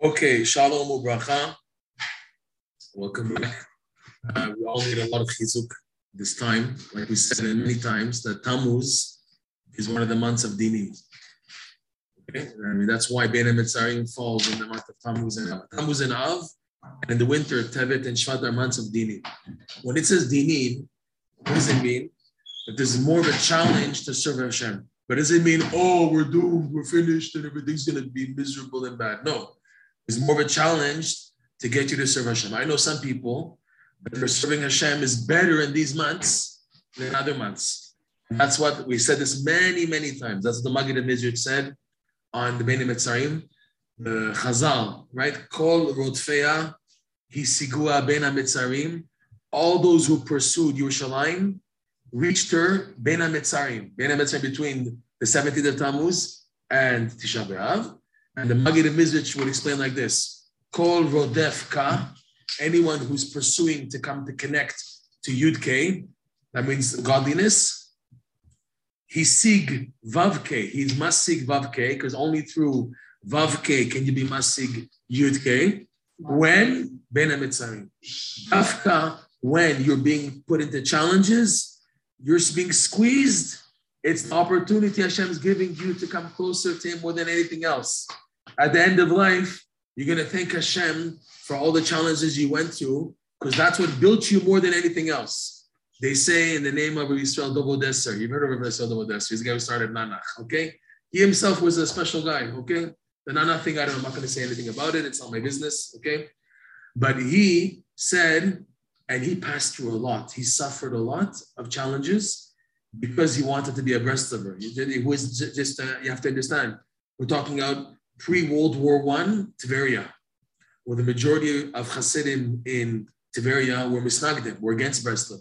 Okay, Shalom Ubracha. Welcome back. Uh, we all need a lot of chizuk this time. Like we said many times, that Tammuz is one of the months of Dini. Okay, I mean that's why Bein Mitzarim falls in the month of Tammuz and Av. Tammuz and Av, and in the winter, Tevet and Shvat are months of Dini. When it says Dini, what does it mean? That there's more of a challenge to serve Hashem. But does it mean, oh, we're doomed, we're finished, and everything's going to be miserable and bad? No. It's more of a challenge to get you to serve Hashem. I know some people that are serving Hashem is better in these months than other months. That's what we said this many, many times. That's what the Maggid Mezritch said on the Bein Mitzarim, the Chazal, right? Kol Rodfeya, Hisigua Ben Mitzarim. All those who pursued Yerushalayim reached her Ben Mitzarim, Ben Mitzarim between the 17th of Tammuz and Tisha B'Av. And the Magid of Mezritch would explain like this: Kol Rodef Ka, anyone who's pursuing to come to connect to Yud K, that means godliness. He sig Vav He's masig Vav because only through Vav can you be masig Yud. When Ben Mitzarim, Afka, when you're being put into challenges, you're being squeezed. It's the opportunity Hashem is giving you to come closer to Him more than anything else. At the end of life, you're going to thank Hashem for all the challenges you went through, because that's what built you more than anything else. They say in the name of Yisrael Dov Odesser, you've heard of Yisrael Dov Odesser, he's the guy who started Nanach, okay? He himself was a special guy, okay? The Nanach thing, I don't, I'm not going to say anything about it, it's not my business, okay? But he said, and he passed through a lot. He suffered a lot of challenges because he wanted to be a Breslover. He was just, uh, you have to understand, we're talking about pre-World War One Tveria, where the majority of Hasidim in Tveria were misnagdim, were against Breslov.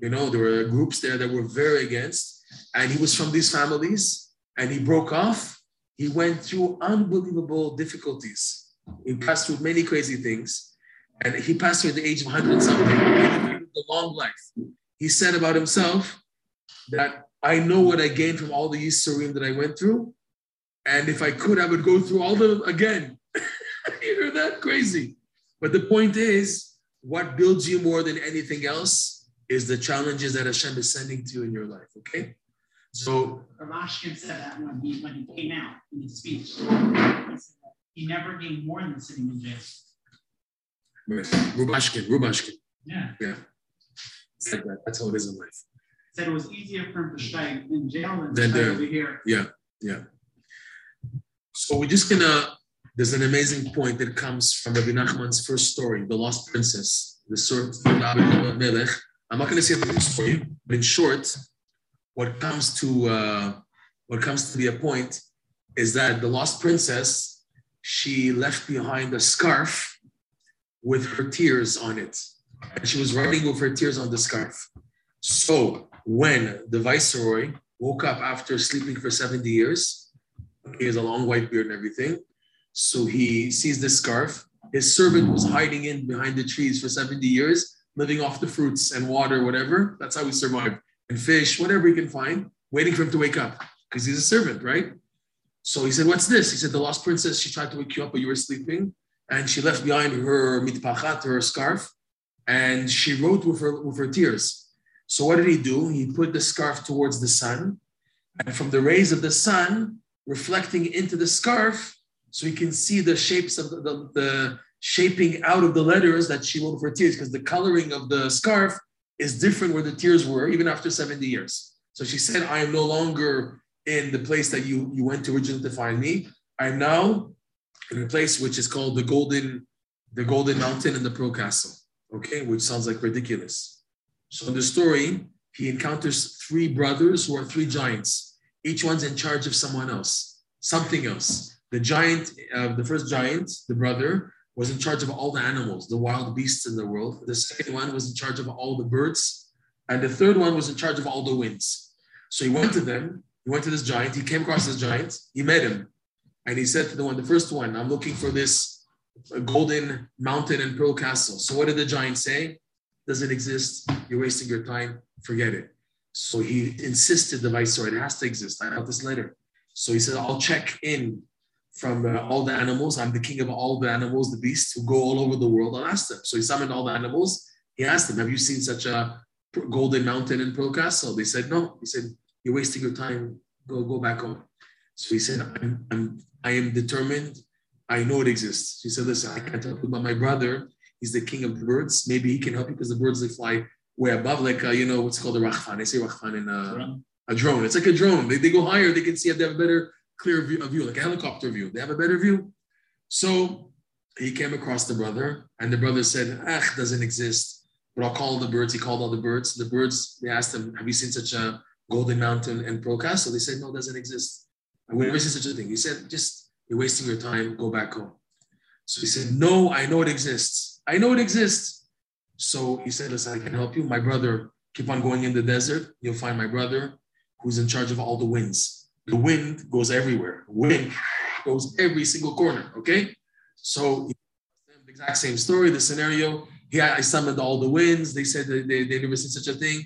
You know, there were groups there that were very against, and he was from these families, and he broke off. He went through unbelievable difficulties. He passed through many crazy things, and he passed through at the age of 100 something. A long life. He said about himself that I know what I gained from all the Yisurim that I went through, and if I could, I would go through all the again. you know that crazy. But the point is, what builds you more than anything else is the challenges that Hashem is sending to you in your life. Okay. So Ramashkin said that when he when he came out in his speech. He, he never gained more than sitting in jail. Rubashkin, Rubashkin. Yeah. Yeah. It's like that. That's how it is in life. Said it was easier for him to stay in jail than Then to stay over here. Yeah, yeah. So we're just gonna. There's an amazing point that comes from Rabbi Nachman's first story, the Lost Princess, the sort of Melech. I'm not gonna say the whole story, but in short, what comes to uh, what comes to be a point is that the Lost Princess she left behind a scarf with her tears on it, and she was writing with her tears on the scarf. So when the viceroy woke up after sleeping for 70 years, he has a long white beard and everything. So he sees this scarf. His servant was hiding in behind the trees for 70 years, living off the fruits and water, whatever. That's how he survived. And fish, whatever he can find, waiting for him to wake up because he's a servant, right? So he said, What's this? He said, The lost princess, she tried to wake you up, but you were sleeping. And she left behind her mitpachat, her scarf, and she wrote with her, with her tears. So what did he do? He put the scarf towards the sun, and from the rays of the sun reflecting into the scarf, so he can see the shapes of the, the, the shaping out of the letters that she wrote for tears, because the coloring of the scarf is different where the tears were, even after 70 years. So she said, I am no longer in the place that you, you went to originally to find me. I'm now in a place which is called the Golden, the Golden Mountain and the Pearl Castle. Okay, which sounds like ridiculous. So in the story, he encounters three brothers who are three giants. Each one's in charge of someone else, something else. The giant, uh, the first giant, the brother, was in charge of all the animals, the wild beasts in the world. The second one was in charge of all the birds. And the third one was in charge of all the winds. So he went to them, he went to this giant, he came across this giant, he met him. And he said to the one, the first one, I'm looking for this golden mountain and pearl castle. So what did the giant say? Doesn't exist. You're wasting your time. Forget it. So he insisted the viceroy, it has to exist. I have this letter. So he said, I'll check in from uh, all the animals. I'm the king of all the animals, the beasts who go all over the world. I'll ask them. So he summoned all the animals. He asked them, Have you seen such a golden mountain in Pearl Castle? They said, No. He said, You're wasting your time. Go, go back home. So he said, I'm, I'm, I am determined. I know it exists. He said, Listen, I can't help you, but my brother, he's the king of the birds. Maybe he can help you because the birds, they fly way above, like, uh, you know, what's called a rachfan. They say rachfan in uh, a drone. It's like a drone. They, they go higher. They can see, they have a better, clear view, a view, like a helicopter view. They have a better view. So he came across the brother, and the brother said, Ah, doesn't exist. But I'll call the birds. He called all the birds. The birds, they asked him, Have you seen such a golden mountain in Pearl Castle? They said, No, it doesn't exist. I would never see such a thing. He said, Just you're wasting your time, go back home. So he said, No, I know it exists. I know it exists. So he said, Listen, I can help you. My brother, keep on going in the desert. You'll find my brother who's in charge of all the winds. The wind goes everywhere. Wind goes every single corner. Okay. So the exact same story, the scenario. He I summoned all the winds. They said that they, they never seen such a thing.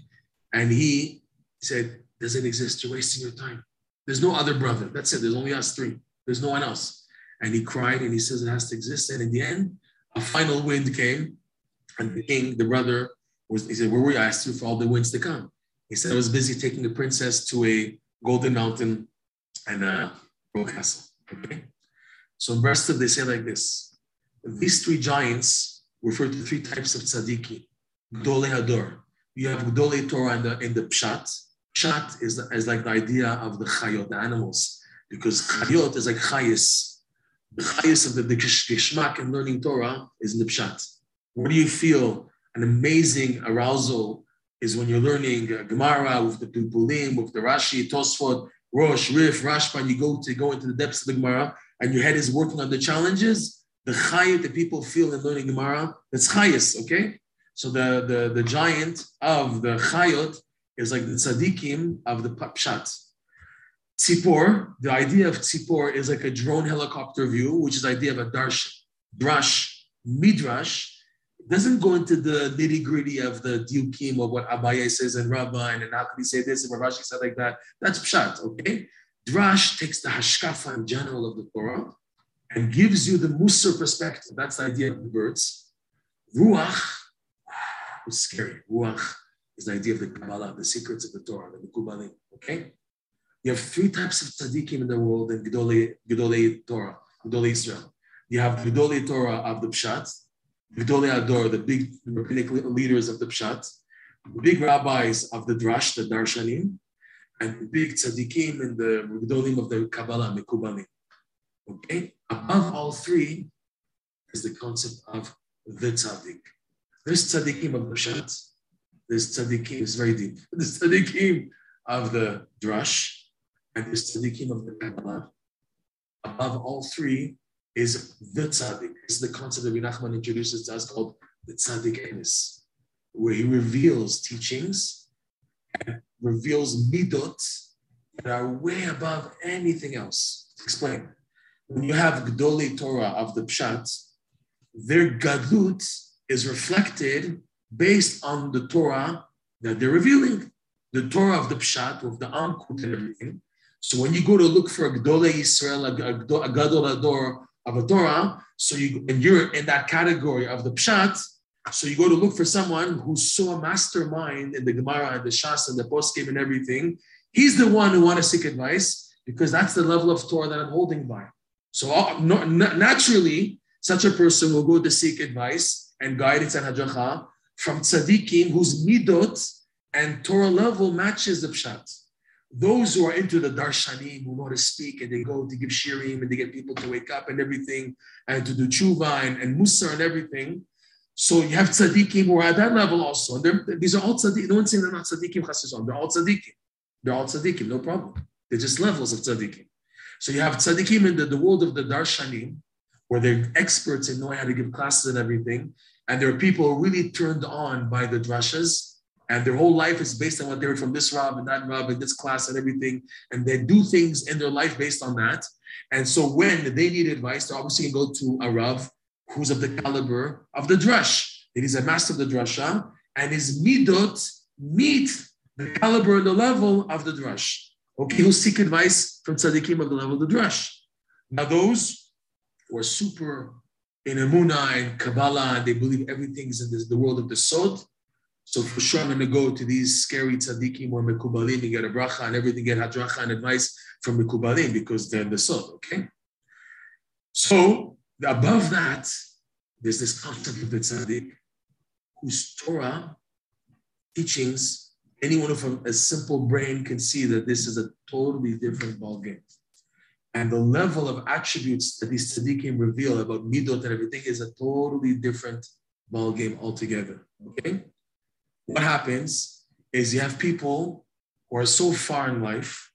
And he said, Doesn't exist. You're wasting your time. There's no other brother. That's it. There's only us three. There's no one else. And he cried and he says it has to exist. And in the end, a final wind came. And the king, the brother, was he said, Where were you? I asked you for all the winds to come. He said I was busy taking the princess to a golden mountain and a royal castle. Okay. So in Breslov, they say like this. These three giants refer to three types of tzadiki. Gdole Hador. You have Gdole Torah in the, in the Pshat. Pshat is, is like the idea of the chayot, the animals, because chayot is like chayis. The chayis of the, the geshmak in learning Torah is in the Pshat. What do you feel? An amazing arousal is when you're learning uh, Gemara with the Pilpulim, with the Rashi, Tosfot, Rosh, Rif, Rashba, you go to go into the depths of the Gemara, and your head is working on the challenges. The chayit that people feel in learning Gemara, that's chayis, okay? So the, the, the giant of the chayot is like the tzaddikim of the pshat. Tzipor, the idea of tzipor is like a drone helicopter view, which is the idea of a darshan. Drash, midrash, doesn't go into the nitty gritty of the diukim of what Abaye says and Rabbi and how can he say this and what Rashi said like that. That's pshat, okay? Drash takes the hashkafa in general of the Torah and gives you the Musar perspective. That's the idea of the birds. Ruach is scary. Ruach is the idea of the Kabbalah, the secrets of the Torah, the Mekubalim, okay? You have three types of tzaddikim in the world in Gedolei Torah, Gedolei Israel. You have Gedolei Torah of the Pshat, Gedolei Ador, the big rabbinic leaders of the Pshat, the big rabbis of the Drash, the Darshanim, and the big tzaddikim in the Gedolim of the Kabbalah, Mekubalim. Okay? Above all three is the concept of the tzaddik. This tzaddikim of the Pshat, this tzaddikim is very deep. This tzaddikim of the Drash, and this tzaddikim of the Kabbalah. Above all three is the tzaddik. Is the concept that Nachman introduces to us called the tzaddik emes, where he reveals teachings and reveals midot that are way above anything else. Explain. When you have Gdolei Torah of the Pshat, their gadlut is reflected based on the Torah that they're revealing. The Torah of the Pshat, with the Ankut and everything. So when you go to look for a Gdolei Israel, a, Gadol Ador of a Torah, so you and you're in that category of the Pshat, so you go to look for someone who's so a mastermind in the Gemara and the Shas and the poskim and everything. He's the one who want to seek advice because that's the level of Torah that I'm holding by. So uh, no, naturally, such a person will go to seek advice and guidance and hajacha from tzaddikim whose midot and Torah level matches the pshat. Those who are into the darshanim, who know to speak and they go to give shirim and they get people to wake up and everything and to do tshuva and, and musar and everything. So you have tzaddikim who are at that level also. And these are all tzaddikim. No one's saying they're not tzaddikim chassidon. They're all tzaddikim. They're all tzaddikim, no problem. They're just levels of tzaddikim. So you have tzaddikim in the, the world of the darshanim, where they're experts in knowing how to give classes and everything. And there are people really turned on by the drashas, and their whole life is based on what they heard from this Rab and that Rab and this class and everything. And they do things in their life based on that. And so when they need advice, they're obviously to go to a Rav who's of the caliber of the Drash. It is a master of the Drasha, and his midot meet the caliber and the level of the Drash. Okay, he'll seek advice from tzaddikim of the level of the Drash. Now, those who are super in Emunah and Kabbalah, and they believe everything is in this, the world of the Sod. So for sure, I'm going to go to these scary tzaddikim or mekubalim and get a bracha and everything, get hadracha and advice from mekubalim because they're the Sod, okay? So above that, there's this concept of the tzaddik whose Torah teachings, anyone from a simple brain can see that this is a totally different ballgame. And the level of attributes that these tzaddikim reveal about midot and everything is a totally different ballgame altogether. Okay? What happens is you have people who are so far in life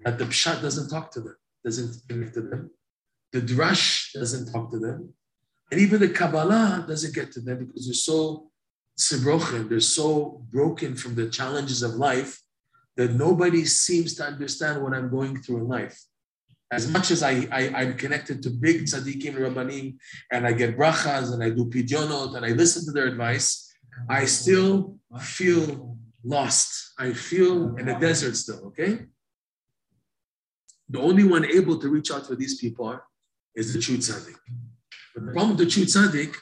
that the pshat doesn't talk to them, doesn't connect to them. The drash doesn't talk to them. And even the Kabbalah doesn't get to them because they're so sibrochen, they're so broken from the challenges of life that nobody seems to understand what I'm going through in life. As much as I, I, am connected to big tzaddikim rabbanim and I get brachas and I do pidionot and I listen to their advice, I still feel lost. I feel in the desert still, okay? The only one able to reach out for these people are, is the true tzaddik. The problem with the true tzaddik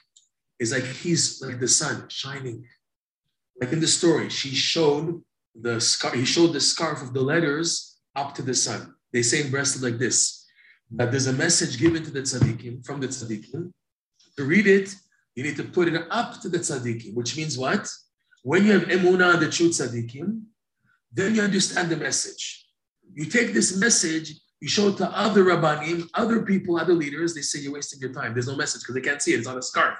is like he's like the sun shining. Like in the story, she showed the scarf, he showed the scarf of the letters up to the sun. They say in Breslov like this, that there's a message given to the tzaddikim, from the tzaddikim. To read it, you need to put it up to the tzaddikim, which means what? When you have emunah, the true tzaddikim, then you understand the message. You take this message, you show it to other rabbanim, other people, other leaders, they say you're wasting your time. There's no message because they can't see it. It's on a scarf.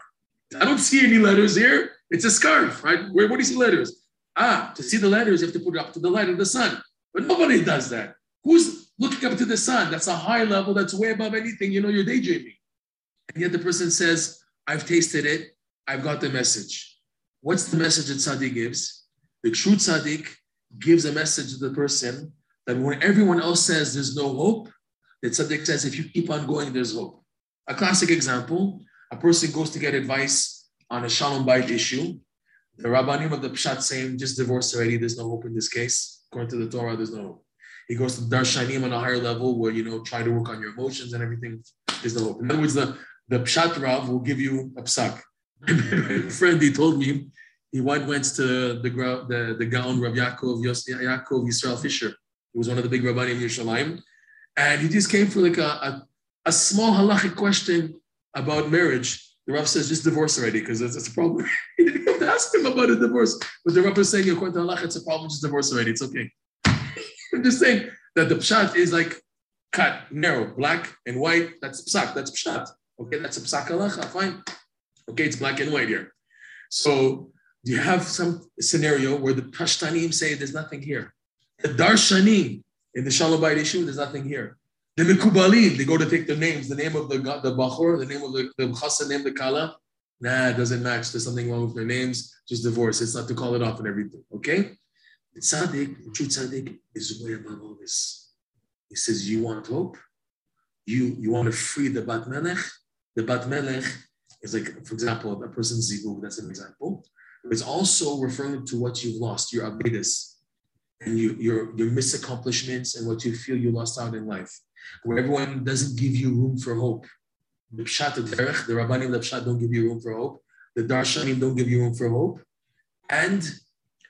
I don't see any letters here. It's a scarf, right? Where, where do you see letters? Ah, to see the letters, you have to put it up to the light of the sun. But nobody does that. Who's looking up to the sun? That's a high level. That's way above anything. You know, you're daydreaming. And yet the person says, I've tasted it. I've got the message. What's the message that Tzaddik gives? The true Tzaddik gives a message to the person that when everyone else says there's no hope, the Tzaddik says, if you keep on going, there's hope. A classic example a person goes to get advice on a shalom bayit issue. The rabbanim of the pshat saying, just divorce already, there's no hope in this case. According to the Torah, there's no hope. He goes to darshanim on a higher level where, you know, try to work on your emotions and everything. There's no hope. In other words, the, the pshat rav will give you a psak. My mm-hmm. friend, he told me, he went, went to the, the, the Gaon Rav Yaakov, Yaakov Yisrael Fisher. He was one of the big rabbanim in Yerushalayim. And he just came for like a, a, a small halachic question about marriage, the Rav says just divorce already because it's, a problem. he didn't have to ask him about a divorce. But the Rav is saying, according to Allah, it's a problem, just divorce already. It's okay. I'm just saying that the pshat is like cut, narrow, black and white. That's psak, that's pshat. Okay, that's a psak halacha, fine. Okay, it's black and white here. So do you have some scenario where the Pashtanim say there's nothing here? The Darshanim in the Shalom Bayit issue, there's nothing here. The Mikubalim, they go to take the names, the name of the the Bachor, the name of the, the Chassan, name the Kala. Nah, it doesn't match. There's something wrong with their names. Just divorce. It's not to call it off and everything. Okay? The tzaddik, the true tzaddik, is way above all this. He says, You want hope? You, you want to free the Bat Melech? The Bat Melech is like, for example, a person's zivug, that's an example. It's also referring to what you've lost, your abedis, and you, your, your misaccomplishments and what you feel you lost out in life where everyone doesn't give you room for hope. The Pshat Derech, the Rabbanim the Pshat don't give you room for hope. The Darshanim don't give you room for hope. And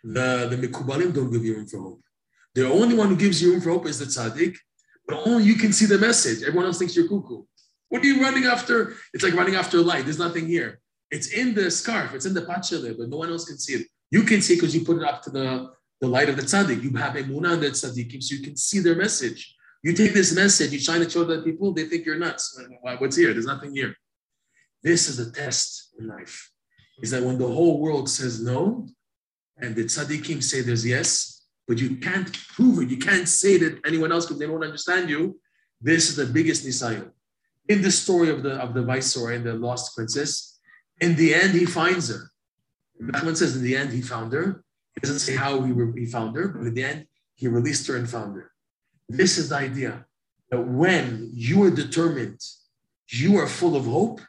the, the Mikubalim don't give you room for hope. The only one who gives you room for hope is the Tzaddik, but only you can see the message. Everyone else thinks you're cuckoo. What are you running after? It's like running after a light. There's nothing here. It's in the scarf, it's in the pachele, but no one else can see it. You can see because you put it up to the, the light of the tzaddik. You have emunah on the tzaddikim, so you can see their message. You take this message, you shine it to that people, they think you're nuts. What's here? There's nothing here. This is a test in life. Is that when the whole world says no, and the tzaddikim say there's yes, but you can't prove it. You can't say that anyone else because they don't understand you. This is the biggest nisayon. In the story of the of the viceroy and the lost princess, in the end he finds her. Nachman says in the end he found her. He doesn't say how he, he found her, but in the end he released her and found her. This is the idea that when you are determined, you are full of hope,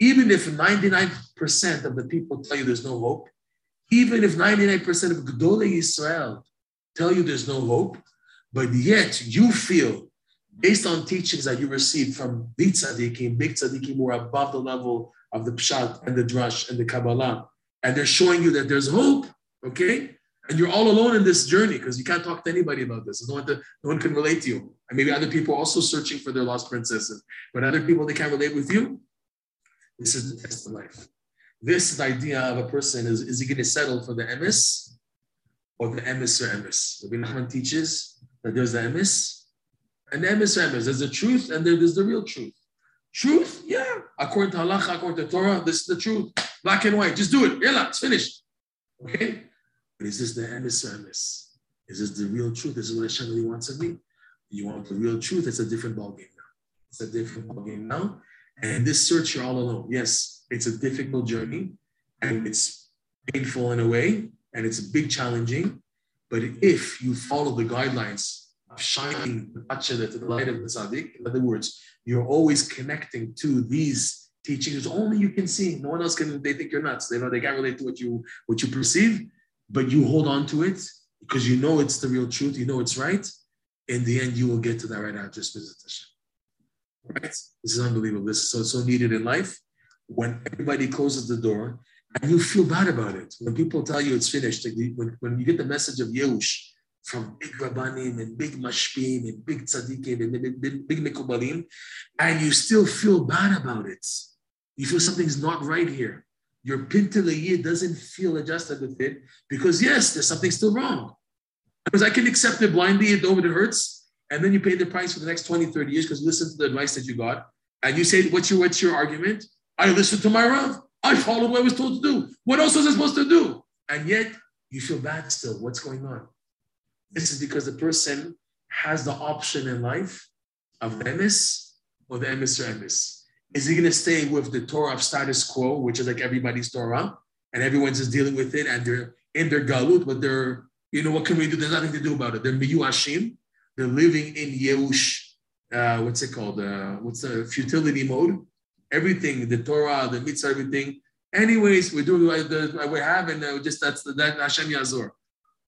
even if 99% of the people tell you there's no hope, even if 99% of Gedolei Israel tell you there's no hope, but yet you feel based on teachings that you received from big tzaddikim, big tzaddikim who are above the level of the pshat and the drush and the Kabbalah, and they're showing you that there's hope, okay? And you're all alone in this journey because you can't talk to anybody about this. No one, to, no one can relate to you. And maybe other people are also searching for their lost princesses, but other people, they can't relate with you. This is the test of life. This is the idea of a person is, is he going to settle for the emis or the emis or emis? Rabbi Nachman teaches that there's the emis and or emis. There's the truth and there's the real truth. Truth, yeah. According to halacha, according to Torah, this is the truth. Black and white. Just do it. Yeah, it's finished. Okay? But is this the emis or emis? Is this the real truth? This is what Hashem really wants of me? You want the real truth? It's a different ballgame now. It's a different ballgame now. And this search, you're all alone. Yes, it's a difficult journey and it's painful in a way and it's a big challenging. But if you follow the guidelines of shining to the light of the tzaddik, in other words, you're always connecting to these teachings only you can see. No one else can, they think you're nuts. They know they can't relate to what you what you perceive, but you hold on to it because you know it's the real truth, you know it's right. In the end, you will get to that right address, visitation. Right? This is unbelievable. This is so, so needed in life. When everybody closes the door and you feel bad about it, when people tell you it's finished, when, when you get the message of Yehush from big Rabbanim and big Mashpim and big Tzaddikim and big, big, Mekubalim, and you still feel bad about it. You feel something's not right here. Your pintalayir doesn't feel adjusted with it because, yes, there's something still wrong. Because I can accept it blindly, it over it hurts, and then you pay the price for the next 20, 30 years because you listen to the advice that you got. And you say, what's your, what's your argument? I listened to my Rav. I followed what I was told to do. What else was I supposed to do? And yet you feel bad still. What's going on? This is because the person has the option in life of the emis or the emis or emis. Is he going to stay with the Torah of status quo, which is like everybody's Torah, and everyone's just dealing with it, and they're in their galut, but they're, you know, what can we do? There's nothing to do about it. They're miyuashim. They're living in Yehush, uh, what's it called? Uh, what's the futility mode? Everything, the Torah, the mitzvah, everything. Anyways, we're doing what the, we have, and uh, just that's the, that Hashem Yazor.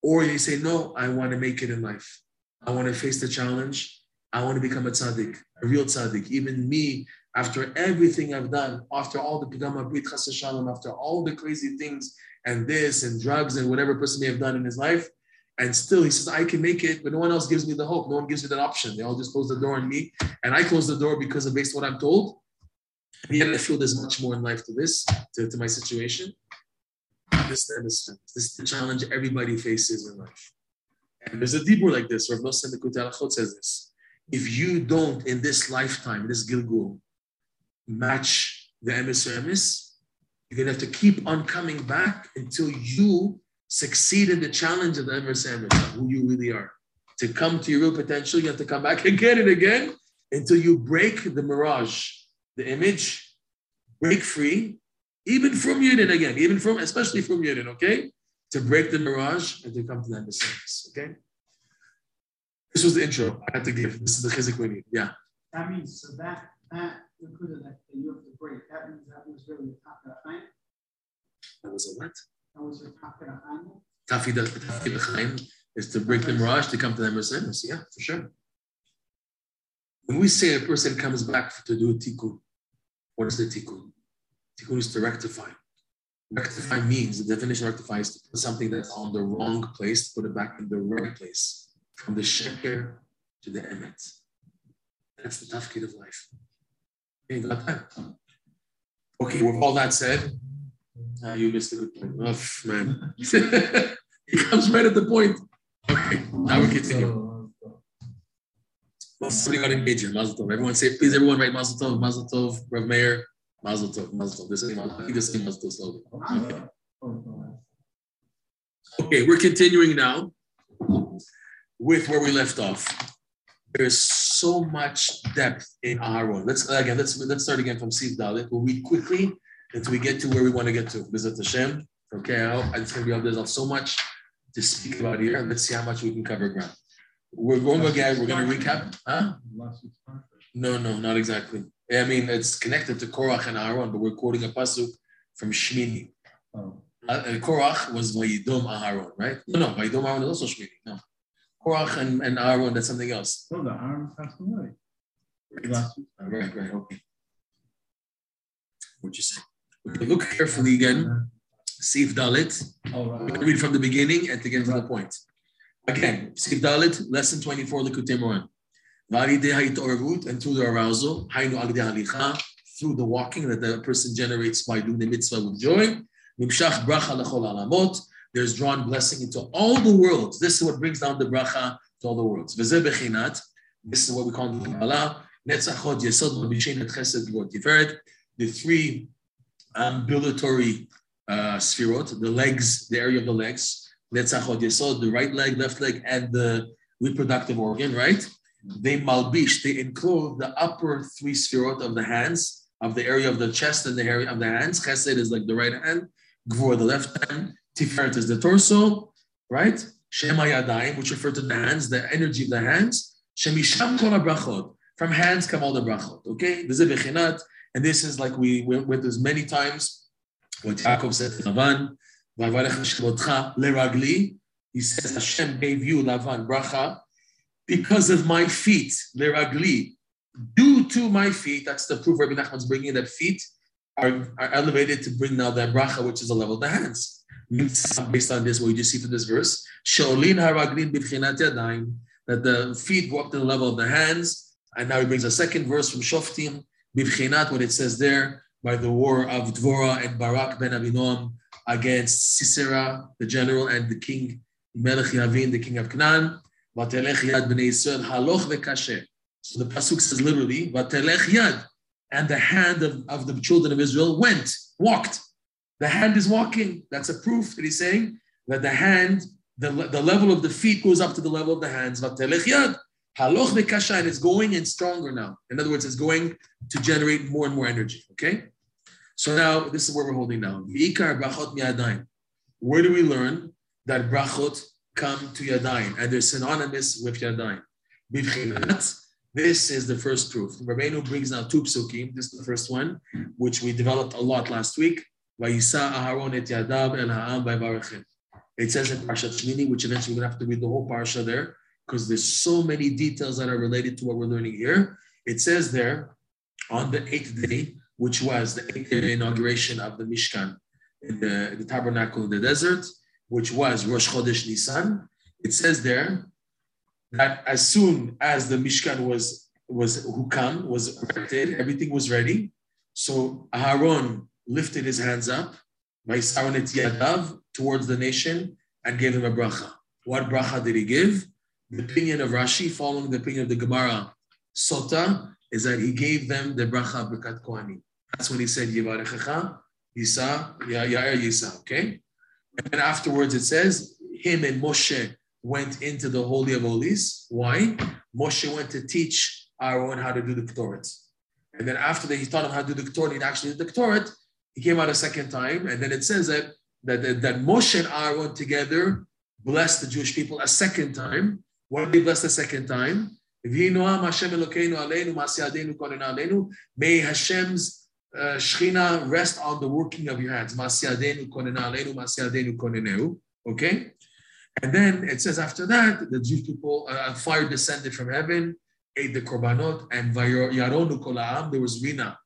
Or you say, no, I want to make it in life. I want to face the challenge. I want to become a tzaddik, a real tzaddik. Even me, after everything I've done, after all the pigama brit shalom, after all the crazy things and this and drugs and whatever person may have done in his life, and still, he says, I can make it, but no one else gives me the hope. No one gives me that option. They all just close the door on me. And I close the door because of based on what I'm told. And I feel there's much more in life to this, to, to my situation. This, is the challenge everybody faces in life. And there's a deeper like this. Rav Nosson Likutei says this. If you don't, in this lifetime, this Gilgul, match the emis or emis, you're going to have to keep on coming back until you succeed in the challenge of the Emer Sandwich, who you really are. To come to your real potential, you have to come back again and again until you break the mirage, the image, break free, even from Yidden again, even from, especially from Yidden, okay? To break the mirage and to come to the Emer Sandwich, okay? This was the intro I had to give. This is the chizik we need. Yeah. That means, so that, that included that you have to break, that means that was really the top of the That was a what? That was your top of the Tafkid Chaim is to break the mirage to come to the Emerson. Yeah, for sure. When we say a person comes back to do a tikkun, what is the tikkun? Tikkun is to rectify. Rectify means the definition rectify is to put something that's on the wrong place, put it back in the right place, from the sheker to the emet. That's the tafkid of life. Okay, got that? Okay, with all that said, uh, you missed a good point. Oh, man. he comes right at the point. Okay, now we continue. Well, somebody got engaged in Mazel Tov. Everyone say, please, everyone write Mazel Tov, Mazel Tov, Rav Meir, Mazel Tov, Mazel Tov. This is Mazel Tov. This is Mazel Tov slowly. Okay, we're continuing now with where we left off. There's so much depth in Aharon. Let's again, let's let's start again from Siv Dalit. We'll read quickly until we get to where we want to get to. Visit Hashem. Okay, I just gonna be there's so much to speak about here. Let's see how much we can cover ground. We're going again. We're going to recap. Huh? No, no, not exactly. I mean, it's connected to Korach and Aaron, but we're quoting a pasuk from Shmini. Oh. Uh, Korach was Vayidom Aharon, right? No, no, Vayidom Aharon is also Shmini. No. Korach and, and Aaron, that's something else. No, the arm passed away. Right, right, right, okay. What you say? Okay, look carefully again. Sif Dalit. We're going to read from the beginning and to get to the point. Again, Sif Dalit, lesson 24, Likutei Moharan. And through the arousal, through the walking that the person generates by doing the mitzvah with joy. There's drawn blessing into all the worlds. This is what brings down the bracha to all the worlds. This is what we call the Kabbalah. The three ambulatory uh, sphirot, the legs, the area of the legs. The right leg, left leg, and the reproductive organ, right? They malbish, they enclose the upper three sphirot of the hands, of the area of the chest and the area of the hands. Chesed is like the right hand, Gvor the left hand, Tiferet is the torso, right? Shema Yadayim, which refer to the hands, the energy of the hands. Shemisham kol brachot. From hands come all the brachot. Okay, this is bechinat, and this is like we went with this many times. What Yaakov said to Lavan, "Vayvarech Shemotcha leragli." He says Hashem gave you Lavan bracha because of my feet leragli. Due to my feet, that's the proof Rabbi Nachman's bringing that feet are, are elevated to bring now that bracha, which is the level of the hands. Based on this, what you just see from this verse, Shaolin haraglin yadayim, that the feet go up to the level of the hands. And now he brings a second verse from Shoftim, b'tchinat, what it says there, by the war of Dvorah and Barak ben Abinoam against Sisera, the general, and the king, Melech Yavin, the king of Canaan. So the pasuk says literally, Vatelech yad, and the hand of, of the children of Israel went, walked. The hand is walking. That's a proof that he's saying that the hand, the, the level of the feet goes up to the level of the hands. Vatelech yad, haloch v'kasher, and it's going and stronger now. In other words, it's going to generate more and more energy. Okay. So now this is where we're holding now. Where do we learn that brachot come to yadayim and they're synonymous with yadayim? Bivchinat. This is the first proof. Rabbeinu brings now two psukim. This is the first one, which we developed a lot last week. Aharon et yadav ha'am. It says in Parshat Shmini, which eventually we're going to have to read the whole parsha there, because there's so many details that are related to what we're learning here. It says there, on the eighth day, which was the eighth day inauguration of the Mishkan in the, the tabernacle in the desert, which was Rosh Chodesh Nisan. It says there that as soon as the Mishkan was was hukam, was erected, everything was ready. So Aharon lifted his hands up, Vaisaron et yadav, towards the nation and gave him a bracha. What bracha did he give? The opinion of Rashi, following the opinion of the Gemara Sota, is that he gave them the bracha of Birkat. That's when he said, Yivarechecha, Yisa, Yair Yisa, okay? And then afterwards it says, him and Moshe went into the Holy of Holies. Why? Moshe went to teach Aaron how to do the Ktoret. And then after that, he taught him how to do the Ktoret, he actually did the Ktoret. He came out a second time, and then it says that, that, that, that Moshe and Aaron together blessed the Jewish people a second time. What did they bless the second time? May Hashem's Shechina rest on the working of your hands. Okay? And then it says after that, the Jewish people, uh, fire descended from heaven, ate the korbanot, and yaronu there was rina.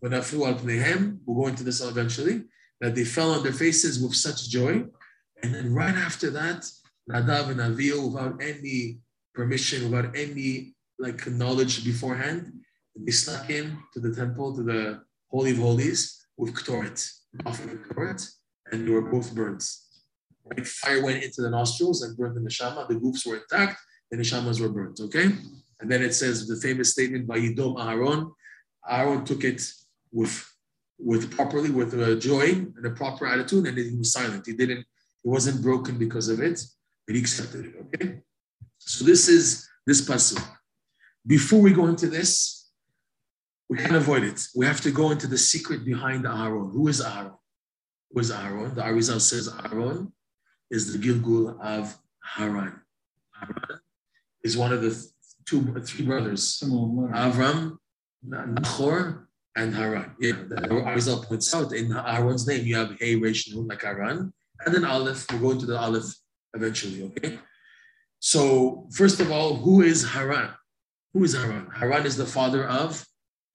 When I flew out Pnehem, we'll go into this eventually, that they fell on their faces with such joy. And then right after that, Nadav and Avihu, without any permission, without any like knowledge beforehand, they snuck in to the temple, to the Holy of Holies, with Ktoret, offered Ktoret, and they were both burnt. Right? Fire went into the nostrils and burned the neshama. The groups were intact, the neshamas were burnt. Okay, and then it says the famous statement by Yidom Aaron. Aaron took it with with properly with a joy and a proper attitude, and he was silent. He didn't. He wasn't broken because of it, but he accepted it. Okay, so this is this pasuk. Before we go into this, we can't avoid it. We have to go into the secret behind Aaron. Who is Aaron? Who is Aaron? The Arizal says Aaron is the Gilgul of Haran. Haran is one of the two, three brothers, Avram, Nachor, and Haran. Yeah, the Arizal points out in Aaron's name, you have Hey, Resh, like Haran, and then Aleph. We'll go into the Aleph eventually, okay? So, first of all, who is Haran? Who is Haran? Haran is the father of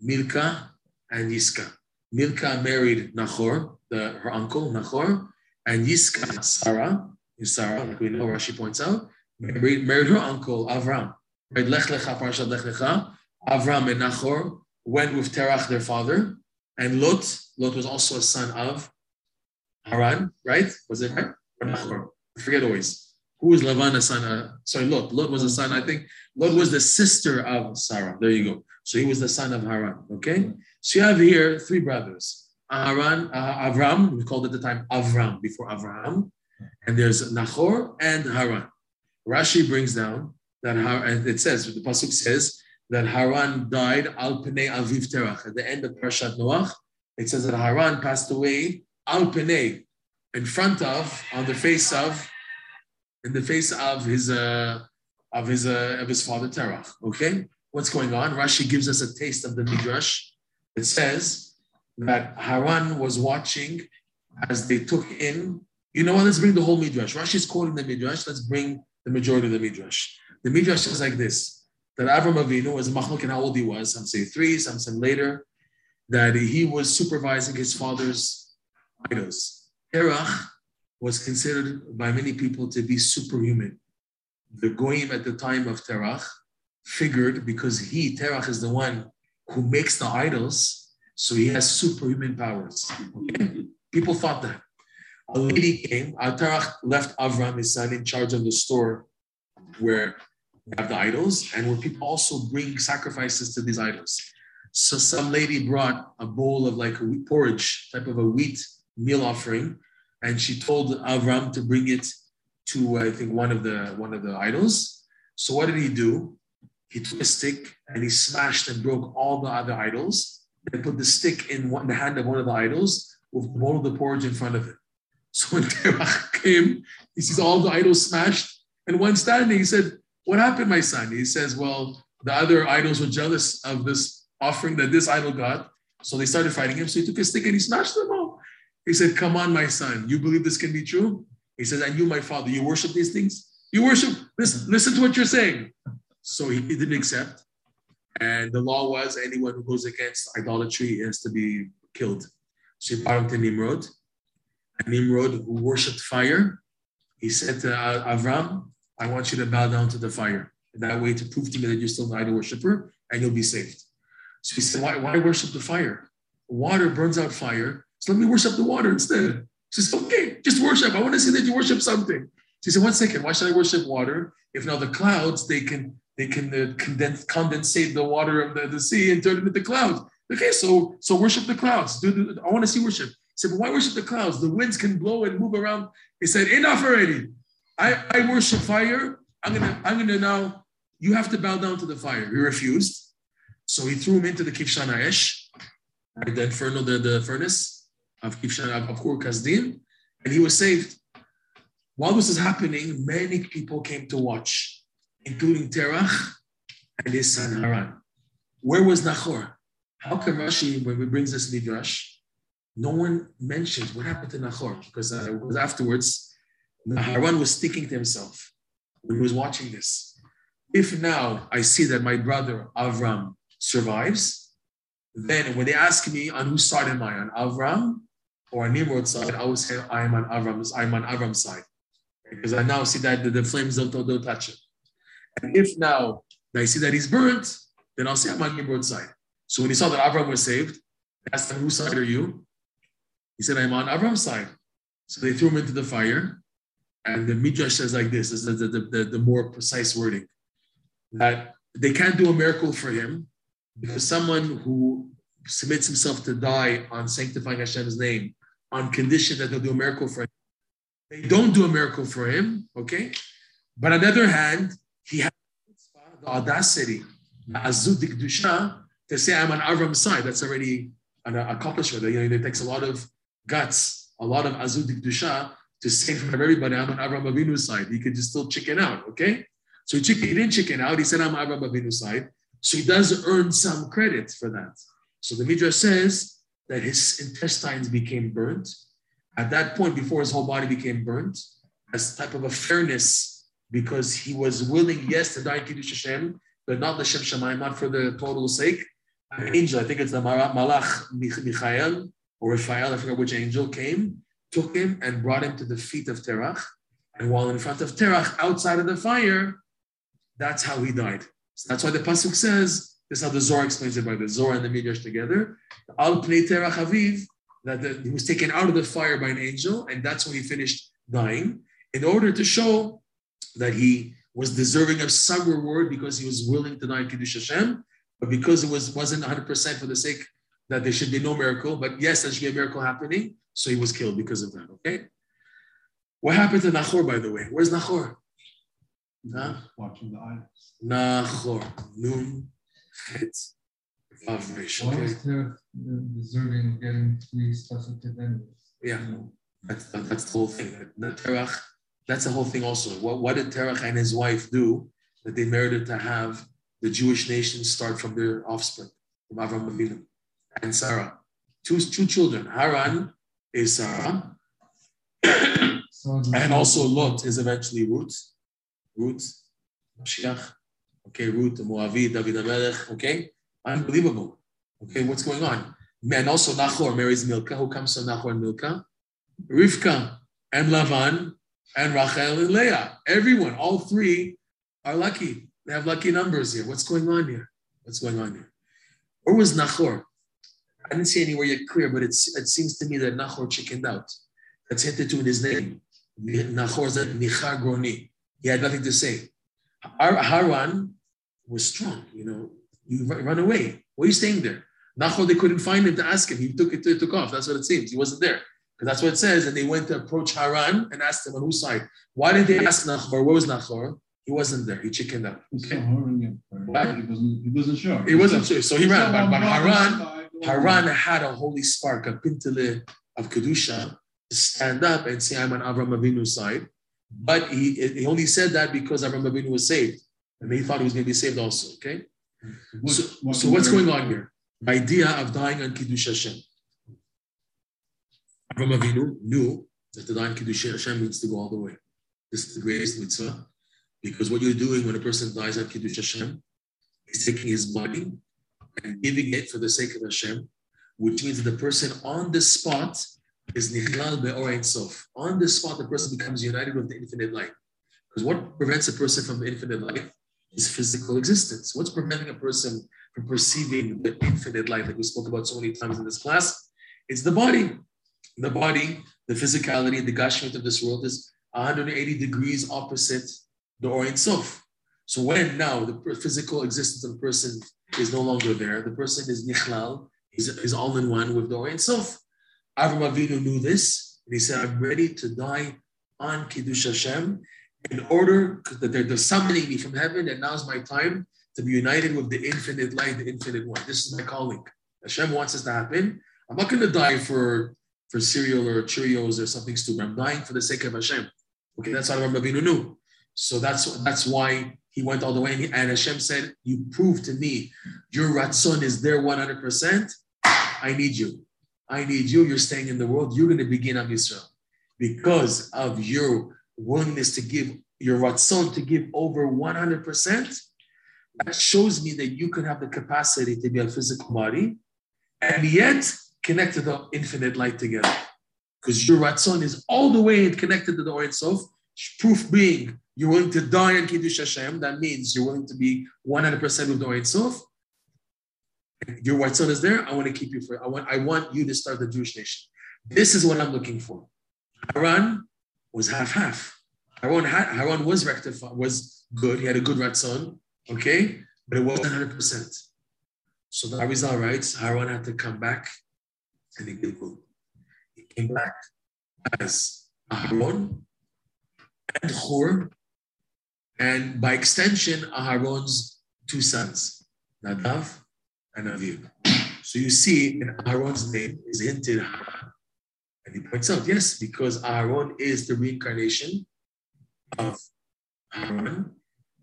Milka and Yiska. Milka married Nahor, the, her uncle Nahor, and Yiska, Sarah, Sarah, like we know, Rashi points out, married, married her uncle Avram. Right? Lech Lecha, Parashat Lech Lecha. Avram and Nahor went with Terach, their father, and Lot. Lot was also a son of Haran, right? Was it right? Or Nahor? I forget always. Who was Lavan a son? Uh, sorry, Lot. Lot was a son. I think Lot was the sister of Sarah. There you go. So he was the son of Haran. Okay. So you have here three brothers. Haran, uh, Avram. We called at the time Avram before Avraham, and there's Nahor and Haran. Rashi brings down that Har- it says the pasuk says that Haran died al penei aviv terach at the end of Parashat Noach. It says that Haran passed away al penei in front of on the face of in the face of his uh, of his uh, of his father Terach. Okay, what's going on? Rashi gives us a taste of the midrash. It says that Haran was watching as they took in. You know what? Let's bring the whole midrash. Rashi is quoting the midrash. Let's bring the majority of the midrash. The midrash says like this: that Avram Avinu was machlok and how old he was. Some say three, some say later. That he was supervising his father's idols. Terach was considered by many people to be superhuman. The Goyim at the time of Terach figured because he, Terach, is the one who makes the idols, so he has superhuman powers. Okay? People thought that. A lady came, uh, Terach left Avram, his son, in charge of the store where we have the idols and where people also bring sacrifices to these idols. So some lady brought a bowl of like a wheat porridge, type of a wheat meal offering, and she told Avram to bring it to I think one of the one of the idols. So what did he do? He took a stick and he smashed and broke all the other idols and put the stick in one, the hand of one of the idols with the bowl of the porridge in front of it. So when Terach came, he sees all the idols smashed and one standing. He said, "What happened, my son?" He says, "Well, the other idols were jealous of this offering that this idol got, so they started fighting him. So he took a stick and he smashed them all." He said, Come on, my son. You believe this can be true? He says, And you, my father, you worship these things? You worship, listen, listen to what you're saying. So he, didn't accept. And the law was anyone who goes against idolatry is to be killed. So he brought him to Nimrod. And Nimrod, who worshipped fire, he said to Avram, I want you to bow down to the fire. And that way to prove to me that you're still an idol worshiper and you'll be saved. So he said, Why, why worship the fire? Water burns out fire. So let me worship the water instead. She says, okay, just worship. I want to see that you worship something. She said, one second, why should I worship water? If now the clouds, they can they can uh, condense, condensate the water of the, the sea and turn it into clouds. Okay, so so worship the clouds. Do the, I want to see worship. He said, but why worship the clouds? The winds can blow and move around. He said, enough already. I, I worship fire. I'm gonna I'm gonna now. You have to bow down to the fire. He refused, so he threw him into the Kivshan Aesh, the inferno, the, the furnace of Kivshan of Kur Kasdim, and he was saved. While this is happening, many people came to watch, including Terach and his son Haran. Where was Nahor? How come Rashi, when he brings this midrash, no one mentions what happened to Nahor? Because uh, it was afterwards, Haran was thinking to himself when he was watching this. If now I see that my brother Avram survives, then when they ask me on whose side am I, on Avram or on Nimrod's side, I would say I am on Avram's, I'm on Avram's side. Because I now see that the, the flames don't, don't touch him. And if now I see that he's burnt, then I'll say I'm on Nimrod's side. So when he saw that Avram was saved, they asked him, whose side are you? He said, I'm on Avram's side. So they threw him into the fire. And the Midrash says like this, this is the, the, the, the more precise wording, that they can't do a miracle for him because someone who submits himself to die on sanctifying Hashem's name on condition that they'll do a miracle for him. They don't do a miracle for him, okay? But on the other hand, he has the audacity, dusha, to say I'm on Avram's side. That's already an accomplishment. You know, it takes a lot of guts, a lot of azudik dusha to say from everybody, I'm on Avram Avinu's side. He could just still chicken out, okay? So he, chicken, he didn't chicken out. He said, I'm Avram Avinu's side. So he does earn some credit for that. So the Midrash says that his intestines became burnt. At that point, before his whole body became burnt, as type of a fairness because he was willing, yes, to die in Kiddush Hashem, but not the Shem Shemayim, not for the total sake. An angel, I think it's the Malach Michael or Raphael, I forget which angel, came, took him, and brought him to the feet of Terach. And while in front of Terach, outside of the fire, that's how he died. So that's why the Pasuk says, this is how the Zohar explains it by the Zohar and the Midrash together. Al Pnei Terach Aviv, that the, he was taken out of the fire by an angel, and that's when he finished dying, in order to show that he was deserving of some reward because he was willing to die Kiddush Hashem, but because it was, wasn't 100% for the sake that there should be no miracle, but yes, there should be a miracle happening, so he was killed because of that, okay? What happened to Nachor, by the way? Where's Nachor? Huh? Watching the idols. Nachor. Nun, Chet, Why is there deserving of getting three substantive enemies? Yeah. That's, that's the whole thing. The Terach, that's the whole thing also. What, what did Terach and his wife do that they merited to have the Jewish nation start from their offspring, from Avram Avinu and Sarah? Two, two children. Haran is Sarah, and also Lot is eventually Ruth. Ruth, Mashiach. Okay, Ruth, Moavi, David Hamelech. Okay, unbelievable. Okay, what's going on? And also Nachor marries Milcah. Who comes from Nachor and Milcah? Rivka and Lavan and Rachel and Leah. Everyone, all three are lucky. They have lucky numbers here. What's going on here? What's going on here? Where was Nachor? I didn't see anywhere yet clear, but it seems to me that Nachor chickened out. That's hinted to in his name. Nachor is a Nichar Groni. He had nothing to say. Haran was strong, you know. You run away. Why are you staying there? Nachor, they couldn't find him to ask him. He took it, took off. That's what it seems. He wasn't there. Because that's what it says. And they went to approach Haran and asked him on whose side. Why did they ask Nachor? Where was Nachor? He wasn't there. He chickened out. Okay. her in it. What? He wasn't, he wasn't sure. He wasn't sure. So he ran. But, but Haran, Haran had a holy spark, a pintele of Kedusha, to stand up and say, I'm on Avram Avinu's side. But he, he only said that because Avram Avinu was saved. And he thought he was going to be saved also. Okay? What- So, what so what's going on here? The idea of dying on Kiddush Hashem. Avram Avinu knew that the on Kiddush Hashem means to go all the way. This is the greatest mitzvah. Because what you're doing when a person dies on Kiddush Hashem is taking his body and giving it for the sake of Hashem, which means that the person on the spot is Nichlal Be'or Ein Sof. On the spot, the person becomes united with the infinite light. Because what prevents a person from the infinite light is physical existence. What's preventing a person from perceiving the infinite light, like we spoke about so many times in this class? It's the body. The body, the physicality, the gashmit of this world is 180 degrees opposite the Or Ein Sof. So when now the physical existence of the person is no longer there, the person is nichlal, he's, is all in one with the Or Ein Sof. Avram Avinu knew this, and he said, I'm ready to die on Kiddush Hashem in order that they're, they're summoning me from heaven, and now's my time to be united with the infinite light, the infinite one. This is my calling. Hashem wants this to happen. I'm not going to die for, for cereal or Cheerios or something stupid. I'm dying for the sake of Hashem. Okay, that's what Avram Avinu knew. So that's that's why he went all the way. And, he, and Hashem said, "You prove to me your ratzon is there 100. percent I need you. I need you. You're staying in the world. You're going to begin Am Yisrael because of your willingness to give your ratzon to give over 100 percent. That shows me that you can have the capacity to be a physical body, and yet connect to the infinite light together. Because your ratzon is all the way connected to the Or Ein Sof. Proof being you're willing to die in Kiddush Hashem. That means you're willing to be 100% with the Or Ein Sof. Your son is there. I want to keep you for. I want. I want you to start the Jewish nation. This is what I'm looking for. Haran was half half. Haran Haran was rectified. Was good. He had a good ratzon. Okay, but it wasn't 100. percent So the Arizal writes Haran had to come back and he Gilgul. He came back as Aharon and Hur, and by extension, Aharon's two sons, Nadav and Avihu. So you see, in Aharon's name is hinted. And he points out, yes, because Aharon is the reincarnation of Haran,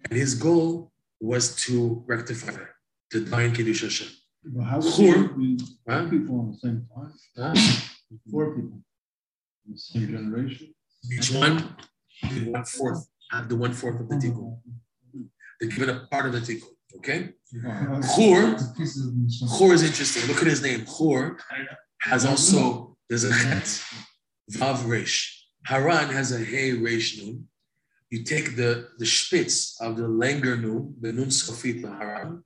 and his goal was to rectify that, to Kiddush Hashem. But how would Four. you Huh? four people on the same time? Huh? Four people in the same generation? Each one, one fourth. have the one fourth of the tikkun. They're given a part of the tikkun. Okay. Chur, Pieces of neshama. Chur is interesting. Look at his name. Chur has also there's a chet, vav resh. Haran has a hey resh nun. You take the the spitz of the langer nun, the nun sofit the Haran,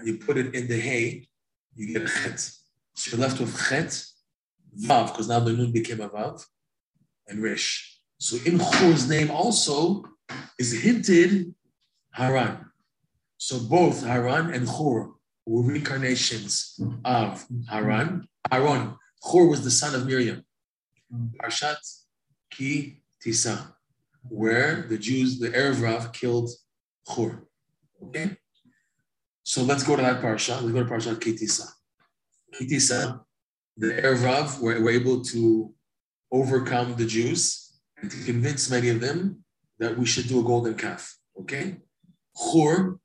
and you put it in the hay. You get a chet. So you're left with chet, vav, because now the nun became a vav, and resh. So in Chur's name also is hinted Haran. So both Haran and Chur were reincarnations of Haran. Aaron, Chur was the son of Miriam. Parshat Ki Tisa, where the Jews, the Erev Rav, killed Chur. Okay? So let's go to that parsha. Let's go to Parshat Ki Tisa. Ki Tisa, the Erev were, were able to overcome the Jews and to convince many of them that we should do a golden calf. Okay? Chur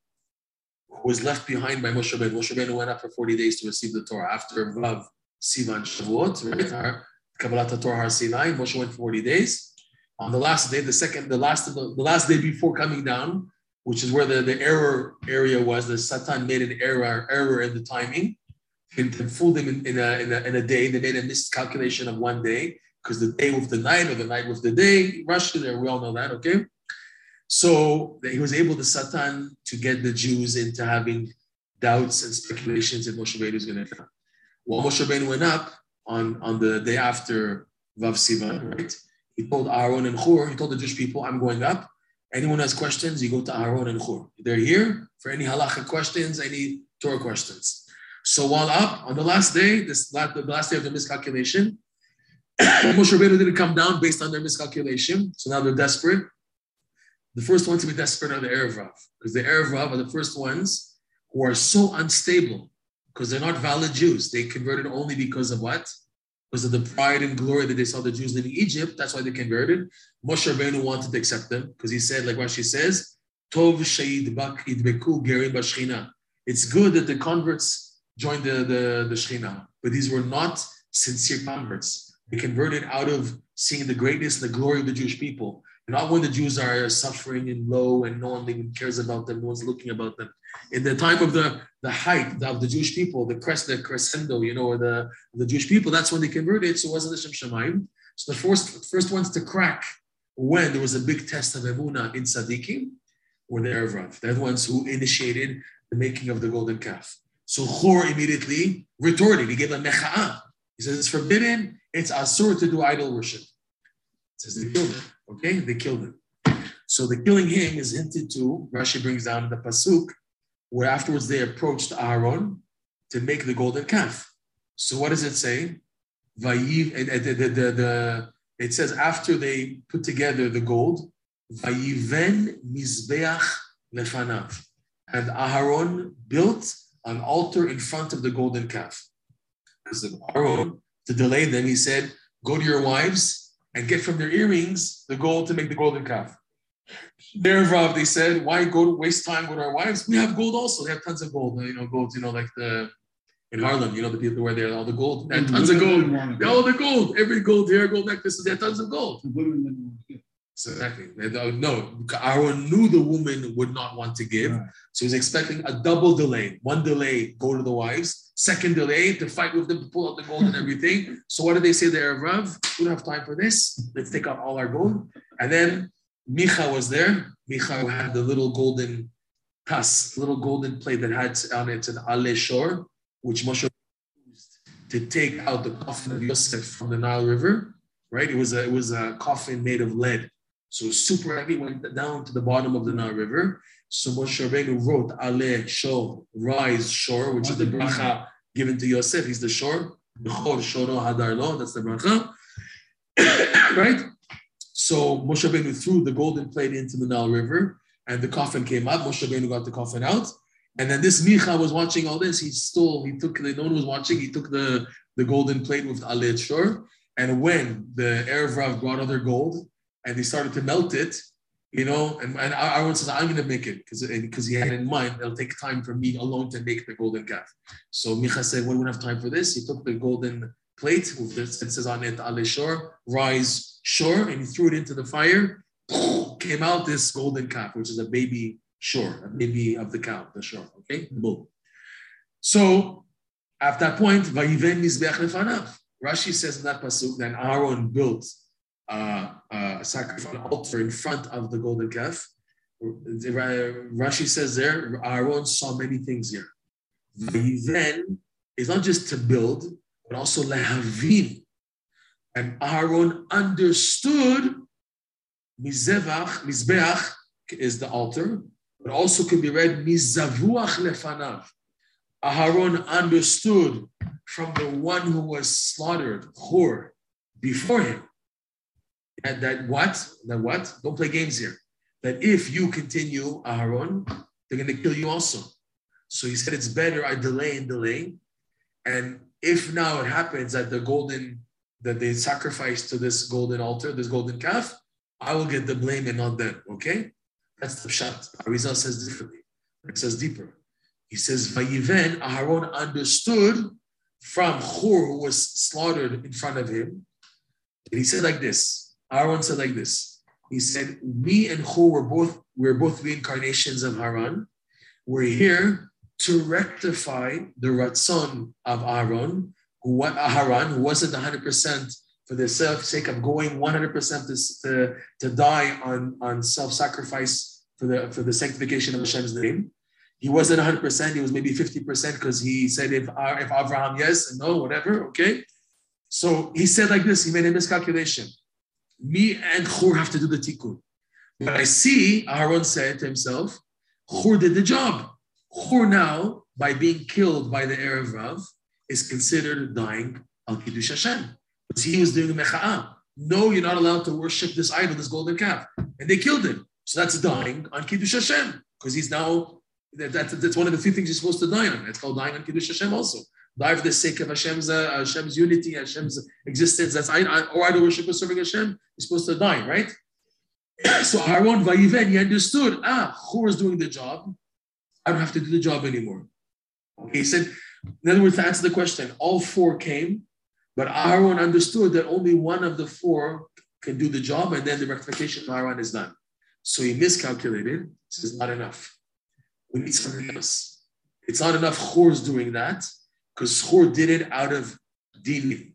was left behind by Moshe Rabbeinu. Moshe Rabbeinu went up for 40 days to receive the Torah. After Vav, Sivan, Shavuot, right? Our Kabbalat Torah Har Sinai, Moshe went 40 days. On the last day, the second, the last, the, the last day before coming down, which is where the, the error area was, the Satan made an error, error in the timing and, fooled them in, in, a, in, a, in a day. They made a miscalculation of one day because the day with the night or the night with the day, Russia there, we all know that, okay? So he was able, the Satan, to get the Jews into having doubts and speculations that Moshe Rabbeinu is going to come. While Moshe Rabbeinu went up on, on the day after Vav Sivan, right? He told Aaron and Hur, he told the Jewish people, I'm going up. Anyone has questions, you go to Aaron and Hur. They're here for any halacha questions, any Torah questions. So while up on the last day, this last, the last day of the miscalculation, Moshe Rabbeinu didn't come down based on their miscalculation. So now they're desperate. The first ones to be desperate are the Erev Rav, because the Erev Rav are the first ones who are so unstable because they're not valid Jews. They converted only because of what? Because of the pride and glory that they saw the Jews living in Egypt. That's why they converted. Moshe Rabbeinu wanted to accept them because he said, like Rashi says, Tov sheyidbak idbeku gerim b'shchina. It's good that the converts joined the, the, the Shechina, but these were not sincere converts. They converted out of seeing the greatness and the glory of the Jewish people. Not when the Jews are suffering and low and no one even cares about them, no one's looking about them. In the time of the, the height of the Jewish people, the crest, the crescendo, you know, or the, the Jewish people, that's when they converted. So it wasn't the Shem Shemaim. So the first, first ones to crack when there was a big test of Emuna in Sadiqim were the Erev Rav. They're the ones who initiated the making of the golden calf. So Chor immediately retorted. He gave a mecha'ah. He says it's forbidden. It's asur to do idol worship. Says they killed. Okay, they killed him. So the killing him is hinted to. Rashi brings down the pasuk where afterwards they approached Aaron to make the golden calf. So what does it say? Vayiv, the, the, the, the, it says after they put together the gold, Vayiven mizbeach lefanav, and Aaron built an altar in front of the golden calf. Because Aaron, to delay them, he said, "Go to your wives and get from their earrings the gold to make the golden calf." There, Rav, they said, "Why go to waste time with our wives? We have gold also. They have tons of gold. You know, gold. You know, like the in Harlem. You know, the people where they have all the gold. They have tons of gold. All the gold, every gold here, gold necklaces. They have tons of gold. The women didn't want to get. So exactly. No, Aaron knew the woman would not want to give. Right. So he's expecting a double delay. One delay, go to the wives. Second delay, to fight with them, to pull out the gold and everything. So what did they say there, Rav? We don't have time for this. Let's take out all our gold. And then Micha was there. Micha had the little golden tas, little golden plate that had on it an Ale Shor, which Moshe used to take out the coffin of Yosef from the Nile River. Right? It was a it was a coffin made of lead. So super heavy, went down to the bottom of the Nile River. So Moshe Rabbeinu wrote Ale Shor, rise shore, which is the bracha given to Yosef. He's the shore. Bechor Shoro Hadar that's the bracha. right? So Moshe Rabbeinu threw the golden plate into the Nile River, and the coffin came up. Moshe Rabbeinu got the coffin out. And then this Micha was watching all this. He stole, he took, no one was watching, he took the, the golden plate with Ale Shor. And when the Erev Rav brought other gold, and they started to melt it, you know, and, and Aaron says, I'm going to make it because because uh, he had in mind, it'll take time for me alone to make the golden calf. So Micha said, well, we don't have time for this. He took the golden plate with this, it says on it, Ale Shor, rise shore, and he threw it into the fire, came out this golden calf, which is a baby shore, a baby of the cow, the shore, okay, the bull. So at that point. Rashi says in that pasuk that Aaron built a sacrifice altar in front of the golden calf. Rashi says there, Aaron saw many things here. Vayiven is not just to build, but also lehavin. And Aaron understood Mizevach, Mizbeach is the altar, but also can be read Mizavuach lefanav. Aharon understood from the one who was slaughtered, Hor, before him, and that what? That what? Don't play games here. That if you continue, Aharon, they're going to kill you also. So he said it's better I delay and delay. And if now it happens that the golden, that they sacrifice to this golden altar, this golden calf, I will get the blame and not them. Okay? That's the shot. Arizal says differently. It says deeper. He says, Vayiven, Aharon understood from Hur, who was slaughtered in front of him. And he said like this. Aaron said like this. He said, Me and Hur were both we're both reincarnations of Haran. We're here to rectify the ratzon of Aaron, who what Haran, who wasn't 100% for the sake of going 100% to, to, to die on, on self-sacrifice for the for the sanctification of Hashem's name. He wasn't 100%, he was maybe 50% because he said if if Abraham yes and no, whatever, okay. So he said like this, he made a miscalculation. Me and Chur have to do the tikkun. But I see, Aaron said to himself, Chur did the job. Chur now, by being killed by the Erev Rav, is considered dying al Kiddush Hashem. Because he was doing a mecha'ah. No, you're not allowed to worship this idol, this golden calf. And they killed him. So that's dying on Kiddush Hashem. Because he's now, that, that's, that's one of the few things you're supposed to die on. It's called dying on Kiddush Hashem also. Die for the sake of Hashem's, uh, Hashem's unity, Hashem's existence. That's I, I, or idol worship is serving Hashem. You're supposed to die, right? so Aaron Vayiven, he understood, ah, who is doing the job? I don't have to do the job anymore. Okay, he said, in other words, to answer the question, all four came, but Aaron understood that only one of the four can do the job, and then the rectification of Aaron is done. So he miscalculated. Says not enough. We need something else. It's not enough Chor's doing that, because Chor did it out of dini.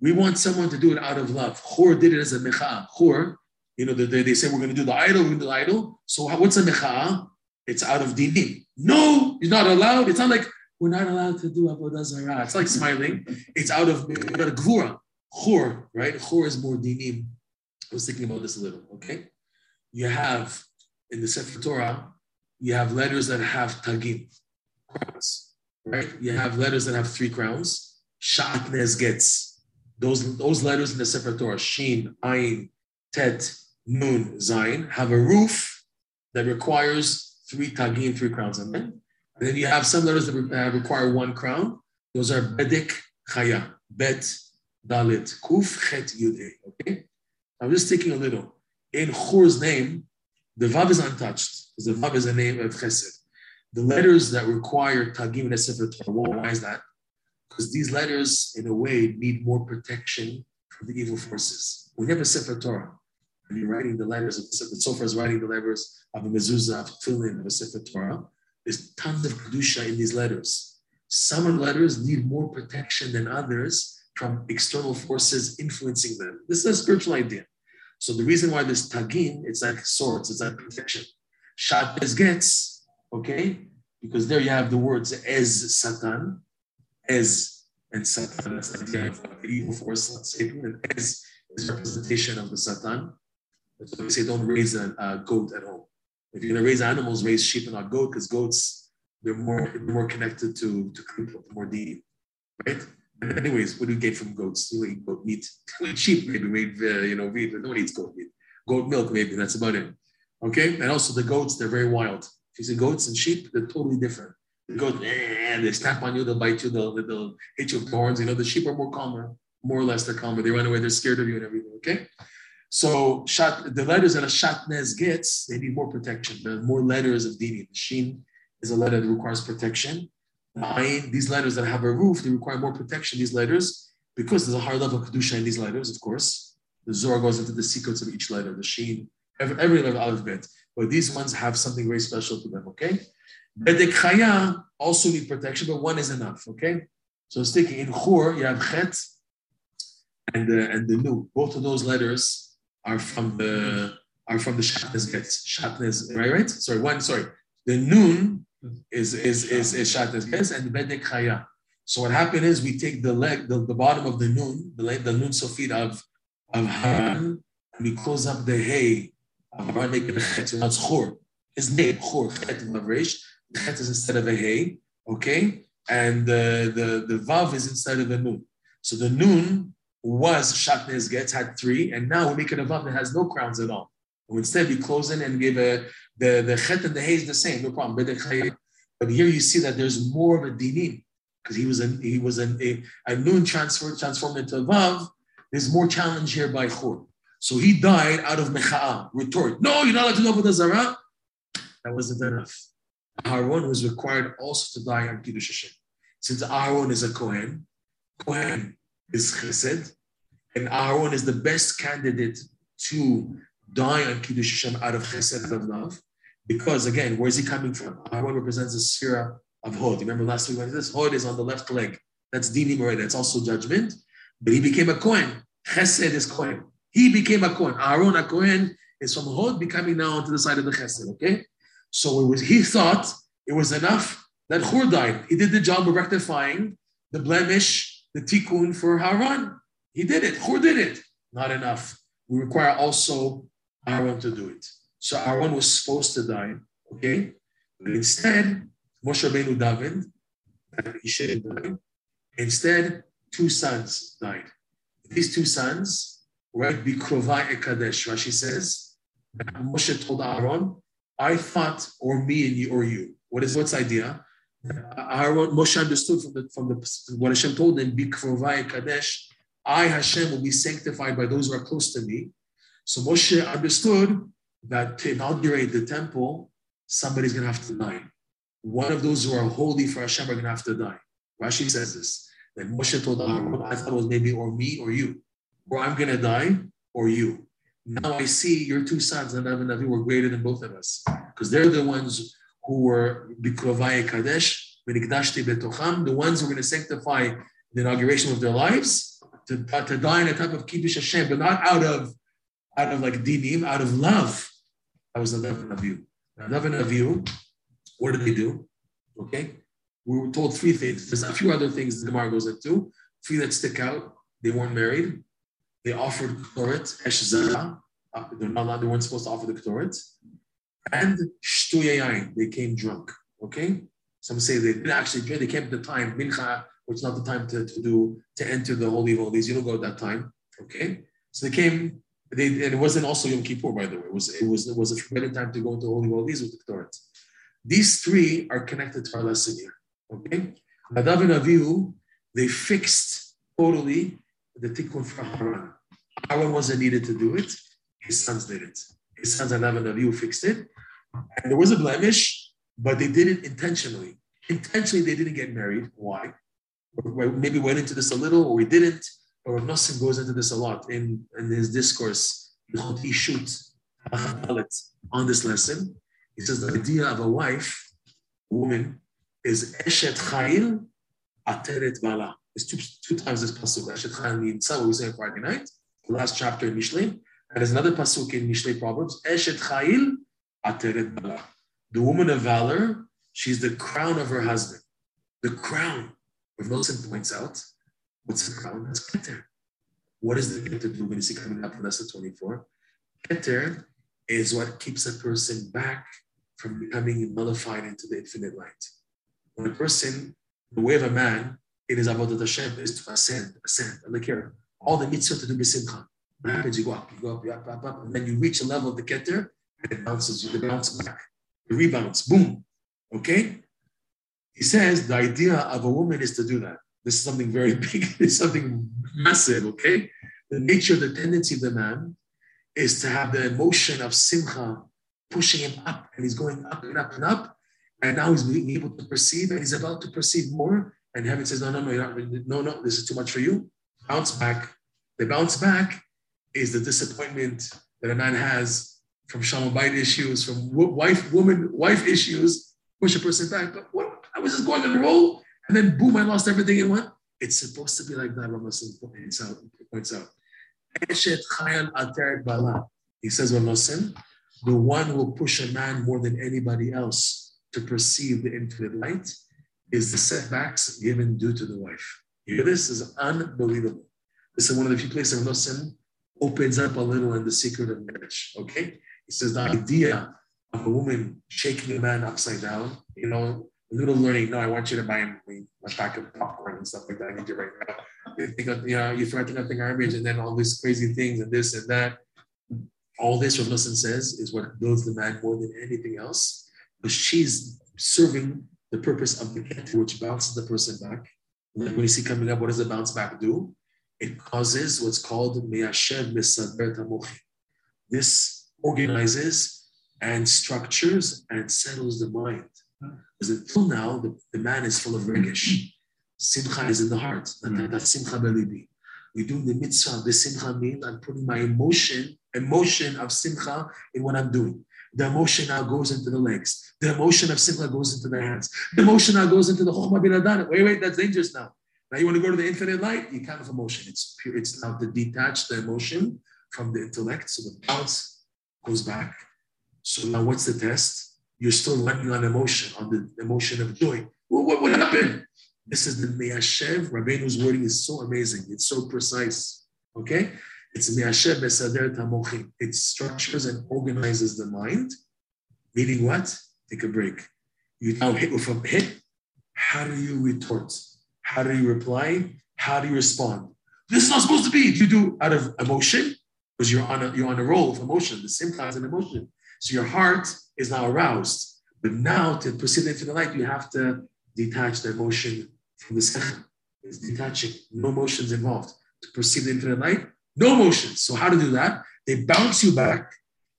We want someone to do it out of love. Chor did it as a mecha. Chor, you know, they, they say we're going to do the idol, we're going to do the idol. So what's a mecha? It's out of dini. No, you're not allowed. It's not like we're not allowed to do avodah zarah. It's like smiling. It's out of gvura. Chor, right? Chor is more dinim. I was thinking about this a little. Okay, you have in the Sefer Torah, you have letters that have tagim, right? You have letters that have three crowns. Shatnez Getz those those letters in the Sefer Torah, Shin, Ayin, Tet, Nun, Zayin, have a roof that requires three tagim, three crowns on them. And then you have some letters that re- require one crown. Those are Bedik, Chaya, Bet, Dalet, Kuf, Chet, Yude. Okay? I'm just taking a little. In Chur's name, the Vav is untouched because the Vav is a name of Chesed. The letters that require Tagim and Sefer Torah, why is that? Because these letters, in a way, need more protection from the evil forces. When you have a Sefer Torah, and you're writing the letters of the Sofer is writing the letters of a mezuzah, of tefillin, of a Sefer Torah, there's tons of kedusha in these letters. Some letters need more protection than others from external forces influencing them. This is a spiritual idea. So the reason why this tagin, it's like swords, it's like protection. Shatnez Getz, okay, because there you have the words as satan, as and satan, that's the idea of evil force, Satan, and ez is representation of the satan. So we say don't raise a, a goat at home. If you're to raise animals, raise sheep and not goat, because goats they're more they're more connected to to people, more deep, right? And anyways, what do you get from goats? You eat goat meat. You eat sheep, maybe made uh, you know meat, but nobody eats goat meat. Goat milk, maybe that's about it. Okay, and also the goats, they're very wild. If you see goats and sheep, they're totally different. The goat, eh, they snap on you, they'll bite you, they'll, they'll hit you with horns. You know, the sheep are more calmer, more or less they're calmer. They run away, they're scared of you and everything. Okay. So the letters that a Shatnez Getz, they need more protection. There are more letters of dini. The is a letter that requires protection. Ayin, these letters that have a roof, they require more protection, these letters, because there's a higher level of kedusha in these letters, of course. The Zohar goes into the secrets of each letter, the shin, Every, every level Aleph Bet. But these ones have something very special to them, okay? Bedek Chaya also need protection, but one is enough, okay? So sticking in Chor, you have Chet and the, and the Nu. Both of those letters are from the are from the Shatnez Getz. Shatnez, right, right? Sorry, one, sorry. The Nun is is is, is Shatnez Getz and Bedek Chaya. So what happened is we take the leg, the, the bottom of the Nun, the, the Nun Sofit of, of Haran, we close up the Hay Haran, make a Chet, so that's Chor. His name, Chor, Chet, Mavresh. The Chet is instead of a Hay, okay? And the, the, the Vav is instead of a Nun. So the Nun was Shatnez Getz, had three, and now we make it a Vav that has no crowns at all. So instead, we close in and give a, the, the Chet and the Hay is the same, no problem. But here you see that there's more of a dinim because he was a he was a, a, a noon transfer transformed into a vav. There's more challenge here by Chor. So he died out of mecha'ah, retort. No, you're not allowed to with the zara. That wasn't enough. Aaron was required also to die on Kiddush Hashem. Since Aaron is a Kohen, Kohen is Chesed, and Aaron is the best candidate to die on Kiddush Hashem out of Chesed of love. Because again, where is he coming from? Aaron represents the sphere of Hod. Remember last week when this Hod is on the left leg. That's Dinim already. That's also judgment. But he became a Kohen. Chesed is Kohen. He became a Kohen. Aaron, a Kohen, is from Hod becoming now onto the side of the Chesed. Okay? So it was he thought it was enough that Hur died. He did the job of rectifying the blemish, the tikkun for Haran. He did it. Hur did it. Not enough. We require also Aaron to do it. So Aaron was supposed to die. Okay? But instead, Moshe davened, and he shouldn't die. Instead, two sons died. These two sons, right, Bikrovai Ekadesh, Rashi says, Moshe told Aaron, I thought, or me and you, or you. What is what's idea? Aaron, Moshe understood from the from the what Hashem told him, Bikrovai Ekadesh, I Hashem will be sanctified by those who are close to me. So Moshe understood that to inaugurate the temple, somebody's gonna have to die one of those who are holy for Hashem are going to have to die. Rashi says this. That Moshe told Aaron, I thought it was maybe or me or you. Or I'm going to die or you. Now I see your two sons, Nadav and Avihu, were greater than both of us. Because they're the ones who were Bikrovai Kadesh, the ones who are going to sanctify the inauguration of their lives, to, to die in a type of Kiddush Hashem, but not out of out of like dinim, out of love. That was Nadav and Avihu. Nadav and Avihu what did they do? Okay, we were told three things. There's a few other things the Gemara goes into. Three that stick out. They weren't married. They offered Ktoret, Esh Zara. They're not allowed, they weren't supposed to offer the Ktoret. And Shtuyayin, they came drunk. Okay? Some say they didn't actually they came at the time, Mincha, which is not the time to, to do, to enter the Holy of Holies. You don't go at that time. Okay? So they came, they, and it wasn't also Yom Kippur, by the way. It was, it was, it was a forbidden time to go into Holy of Holies with the Ktoret. These three are connected to our lesson here. Okay? Nadav and Avihu, they fixed totally the tikkun from Haran. Aaron wasn't needed to do it. His sons did it. His sons and Avihu fixed it. And there was a blemish, but they did it intentionally. Intentionally, they didn't get married. Why? Maybe went into this a little, or we didn't. Or Nosson goes into this a lot in, in his discourse. Shoots on this lesson. He says the idea of a wife, a woman, is Eshet Chayil Ateret Bala. It's two, two times this pasuk. Chayil means what we say on Friday night, the last chapter in Mishlei. And there's another pasuk in Mishlei Proverbs, Eshet Chayil Ateret Bala. The woman of valor, she's the crown of her husband. The crown. If Wilson points out, what's the crown? That's Keter. What does the Keter do when you see coming up in lesson 24? Keter is what keeps a person back from becoming nullified into the infinite light. When a person, the way of a man, in his avodah Hashem is to ascend, ascend. Look here, all the mitzvah to do b'simcha. What happens? You go up, you go up, you up, up, up, and then you reach a level of the keter, and it bounces you, it bounces back, it rebounds, boom. Okay? He says the idea of a woman is to do that. This is something very big, it's something massive, okay? The nature, the tendency of the man is to have the emotion of simcha pushing him up, and he's going up and up and up. And now he's being able to perceive, and he's about to perceive more. And heaven says, No, no, no, not, no, no, this is too much for you. Bounce back. The bounce back is the disappointment that a man has from Shalom Bait issues, from wife, woman, wife issues, push a person back. But what? I was just going on a roll, and then boom, I lost everything in one. It's supposed to be like that, Rav Nosson points out. Points out. He says, Rav Nosson, the one who will push a man more than anybody else to perceive the infinite light is the setbacks given due to the wife. Hear this? is unbelievable. This is one of the few places Rav Nosson opens up a little in the secret of marriage. Okay? He says the idea of a woman shaking a man upside down, you know, a little learning. No, I want you to buy me a pack of popcorn and stuff like that. I need you right now. You think of, you know, you to get the garbage and then all these crazy things and this and that. All this, Rav says, is what builds the man more than anything else. Because she's serving the purpose of the keter, which bounces the person back. And then when you see coming up, what does the bounce back do? It causes what's called meyashev misaber tamochi. This organizes and structures and settles the mind. Because until now, the, the man is full of regish. Simcha is in the heart. That, simcha belibi. We do the mitzvah. The simcha means I'm putting my emotion, emotion of simcha in what I'm doing. The emotion now goes into the legs. The emotion of simcha goes into the hands. The emotion now goes into the chokhmah bin Wait, wait, that's dangerous now. Now you want to go to the infinite light? You can't have emotion. It's pure. It's now to detach the emotion from the intellect. So the bounce goes back. So now what's the test? You're still running on emotion, on the emotion of joy. What would happen? This is the Meyashev. Rabbeinu's wording is so amazing. It's so precise. Okay? It's Besader Tamochim. It structures and organizes the mind. Meaning what? Take a break. You now hit hit. How do you retort? How do you reply? How do you respond? This is not supposed to be. You do out of emotion because you're on a you're on a roll of emotion. The simcha is an emotion. So your heart is now aroused. But now to proceed into the light, you have to detach the emotion from the second. It's detaching, no emotions involved. To proceed into the light, no emotions. So how to do that? They bounce you back,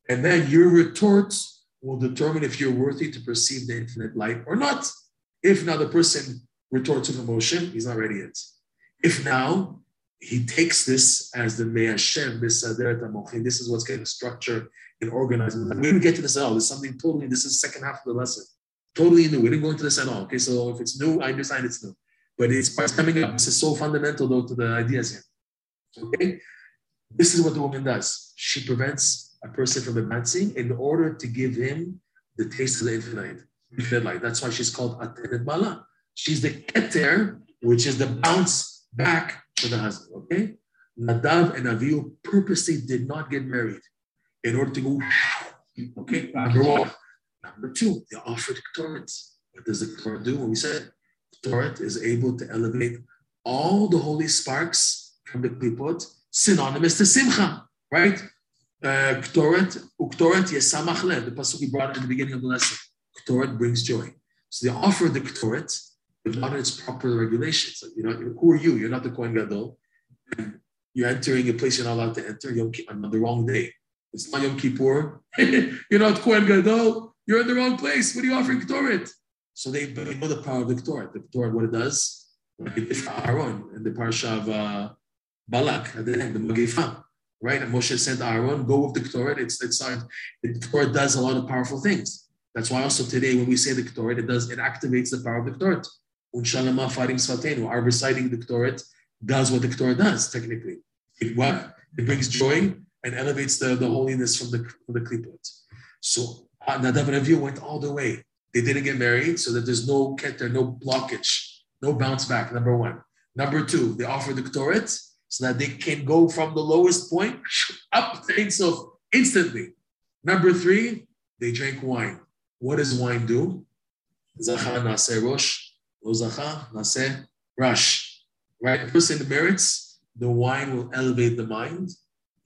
and then your retorts will determine if you're worthy to perceive the infinite light or not. If now the person retorts with emotion, he's not ready yet. If now he takes this as the Me'ashem this is what's getting structured and organized. We didn't get to this at all. It's something totally, this is second half of the lesson. Totally new. We didn't go into this at all. Okay, so if it's new, I understand it's new. But it's coming up. This is so fundamental though to the ideas here. Okay? This is what the woman does. She prevents a person from advancing in order to give him the taste of the infinite, infinite light. That's why she's called Ateret Bala. She's the keter, which is the bounce back to the husband. Okay? Nadav and Avihu purposely did not get married in order to go, okay? Number one. Number two, they offered Ktoret. What does the Ktoret do? When we said Ktoret is able to elevate all the holy sparks from the Klipot, synonymous to Simcha, right? Uh, Ktoret, Uktoret Yesamach Lev, the pasuk we brought in the beginning of the lesson. Ktoret brings joy. So they offer the Ktoret, but in its proper regulations. You know, who are you? You're not the Kohen Gadol. You're entering a place you're not allowed to enter Yom on the wrong day. It's not Yom Kippur. you're not Kohen Gadol. You're in the wrong place. What are you offering Ktoret? So they, know the power of the Ktoret. The Ktoret, what it does, Aaron in the parsha of uh, Balak at the Magifa, right? And Moshe sent Aaron, go with the Ktoret. It's it's uh, the Ktoret does a lot of powerful things. That's why also today when we say the Ktoret, it does it activates the power of the Ktoret. Unshalama faring svatenu, our reciting the Ktoret does what the Ktoret does technically. It what it brings joy and elevates the, the holiness from the from the klipot. So uh, Nadav and Avihu went all the way. They didn't get married, so that there's no keter, no blockage, no bounce back. Number one. Number two, they offered the Ktoret so that they can go from the lowest point up to Ein Sof instantly. Number three, they drank wine. What does wine do? Zacha nase rosh, lo zacha nase rash. Right? The person merits, the wine will elevate the mind.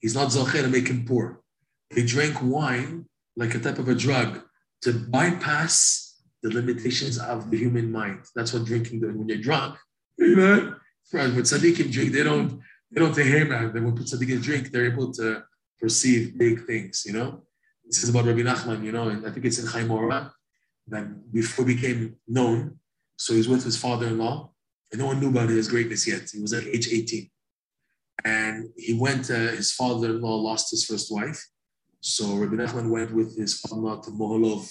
He's not zocher to make him poor. They drank wine like a type of a drug to bypass the limitations of the human mind. That's what drinking does. When you're drunk, you know, when tzaddikim drink, they don't they don't say, hey man, when tzaddikim drink, they're able to perceive big things, you know? This is about Rabbi Nachman, you know, and I think it's in Chayei Moharan, that before became known, so he's with his father-in-law, and no one knew about his greatness yet. He was at age 18. And he went, uh, his father-in-law lost his first wife. So Rabbi Nachman went with his father-in-law to Moholov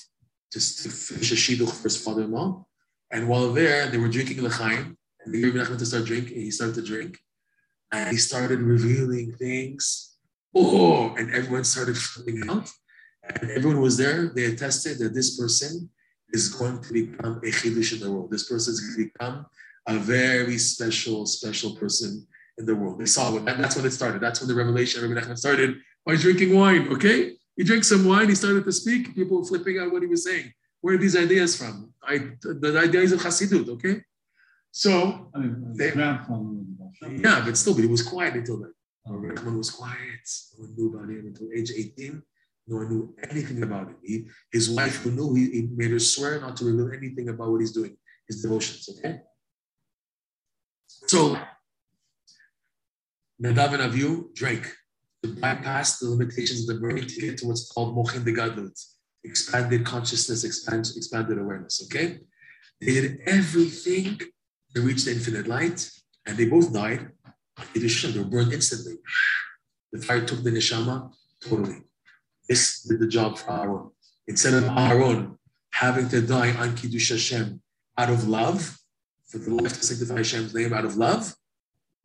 just to finish a shidduch for his father-in-law. And while there, they were drinking l'chaim, and they gave Rabbi Nachman to start drinking. He started to drink, and he started revealing things. Oh, and everyone started flipping out. And everyone was there. They attested that this person is going to become a chidush in the world. This person is going to become a very special, special person in the world. They saw it. And that's when it started. That's when the revelation of Rabbi Nachman started by drinking wine. Okay, he drank some wine. He started to speak. People were flipping out what he was saying. Where are these ideas from? I, the ideas of Hasidut. Okay, so I mean, They- his grandfather was Baal Shem yeah, but still, but he was quiet until then. Rabbi Nachman was quiet. No one knew about him until age 18. No one knew anything about him. He, his wife, who knew, he, he made her swear not to reveal anything about what he's doing, his devotions. Okay. So Nadav and Avihu drank to bypass the limitations of the brain to get to what's called mochin de gadlut, expanded consciousness, expand, expanded awareness. Okay, they did everything to reach the infinite light, and they both died. They were burned instantly. The fire took the neshama totally. This did the job for Aaron. Instead of Aaron having to die on Kiddush Hashem out of love, for the life to sanctify Hashem's name out of love,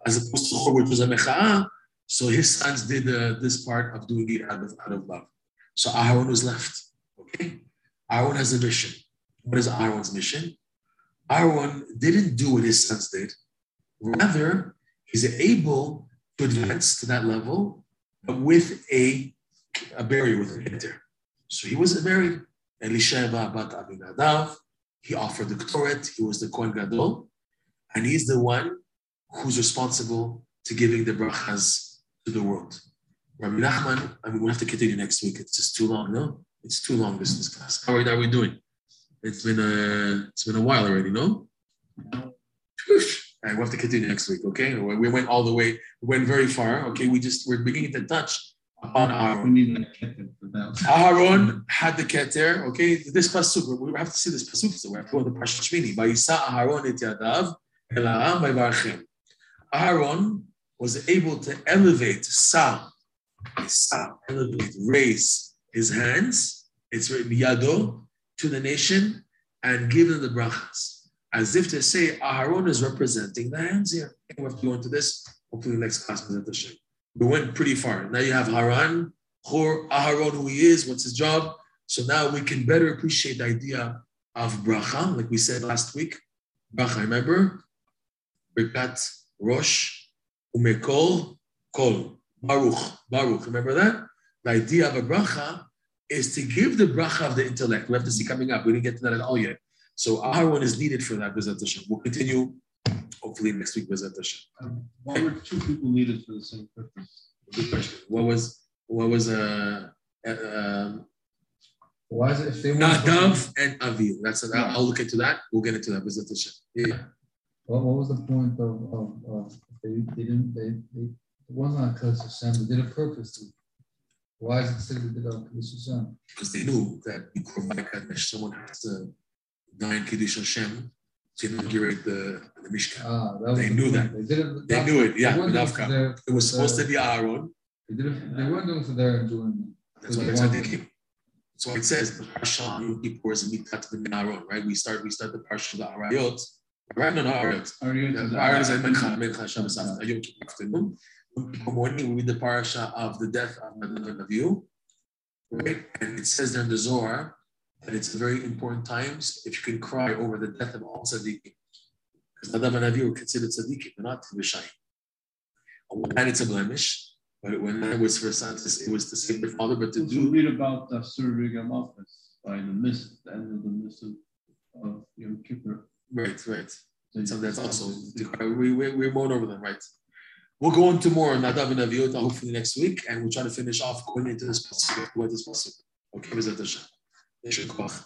as opposed to Chor, which was a mecha'ah, so his sons did uh, this part of doing it out of, out of love. So Aaron was left. Okay? Aaron has a mission. What is Aaron's mission? Aaron didn't do what his sons did. Rather, he's able to advance to that level with a, a barrier, with an enter. So he was married. Elisheva bat Aminadav. He offered the Ktoret. He was the Kohen Gadol. And he's the one who's responsible to giving the brachas to the world. Rabbi Nachman, I mean, we'll have to continue next week. It's just too long, no? It's too long, this, this class. How are, we doing? It's been a, it's been a while already, no? All right, we'll have to continue next week, okay? We went all the way, we went very far, okay? We just, we're beginning to touch upon We Aaron. need a keter for that. Aaron had the keter, okay? This pasuk, we have to see this pasuk, so we have to go to Parshat Shmini. Vayisa Aaron et yadav el ha'am vayvarchem. Aaron was able to elevate, sa, sa, elevate, raise his hands, it's written yado, to the nation and give them the brachas. As if to say, Aaron is representing the hands here. We have to go into this, hopefully next class. We went pretty far. Now you have Haran, Hor, Aharon, who he is, what's his job. So now we can better appreciate the idea of bracha, like we said last week. Bracha, remember? Birkat, Rosh, Umekol, Kol, Baruch, Baruch. Remember that? The idea of a bracha is to give the bracha of the intellect. We have to see coming up. We didn't get to that at all yet. So Aharon is needed for that presentation. We'll continue hopefully next week presentation. Um, Why were two people needed for the same purpose? Good question. What was what was uh, uh um, Why is it if they want? Nadav and Avihu? That's an, I'll, I'll look into that. We'll get into that presentation. Yeah. What, what was the point of, of, of they, they didn't, they, they, it wasn't on Kiddush Hashem, they did it purposely. Why is it said they did it on Hashem? because they knew that before Kadesh, someone has to in Kiddush Hashem to inaugurate the, the Mishkan. Ah. They the knew point. that. They did it. They knew it, yeah, They it their- It was supposed to be Aaron. They did it, they weren't doing for their enjoyment. That's why it's Tzaddikim. That's why it says the Parsha Yom Kippur is mitat Aaron, right? We start we start the Parsha of the Arayot. Right? No, no, Arayot. Yeah, is Aaron is a Mencha, Mencha Shabbos after Yom Kippur afternoon. Yom Kippur morning, we read the parasha of the death of and Avihu, right? And it says there in the Zohar that it's very important times if you can cry over the death of all tzaddikim. Because Nadav and Avihu were considered tzaddikim, they're not Vishai. On one hand, it's a blemish, but when it was for sons, it was to save their father, but to So do read about uh, the serving of office by the mist, the end of the mist of, Yom Kippur. right, right. you So that's also we we we moan over them, right? We'll go into more Nadav and Avihu hopefully next week, and we'll try to finish off going into this pasuk. What is possible. Okay, B'ezrat Hashem. Yasher Koach.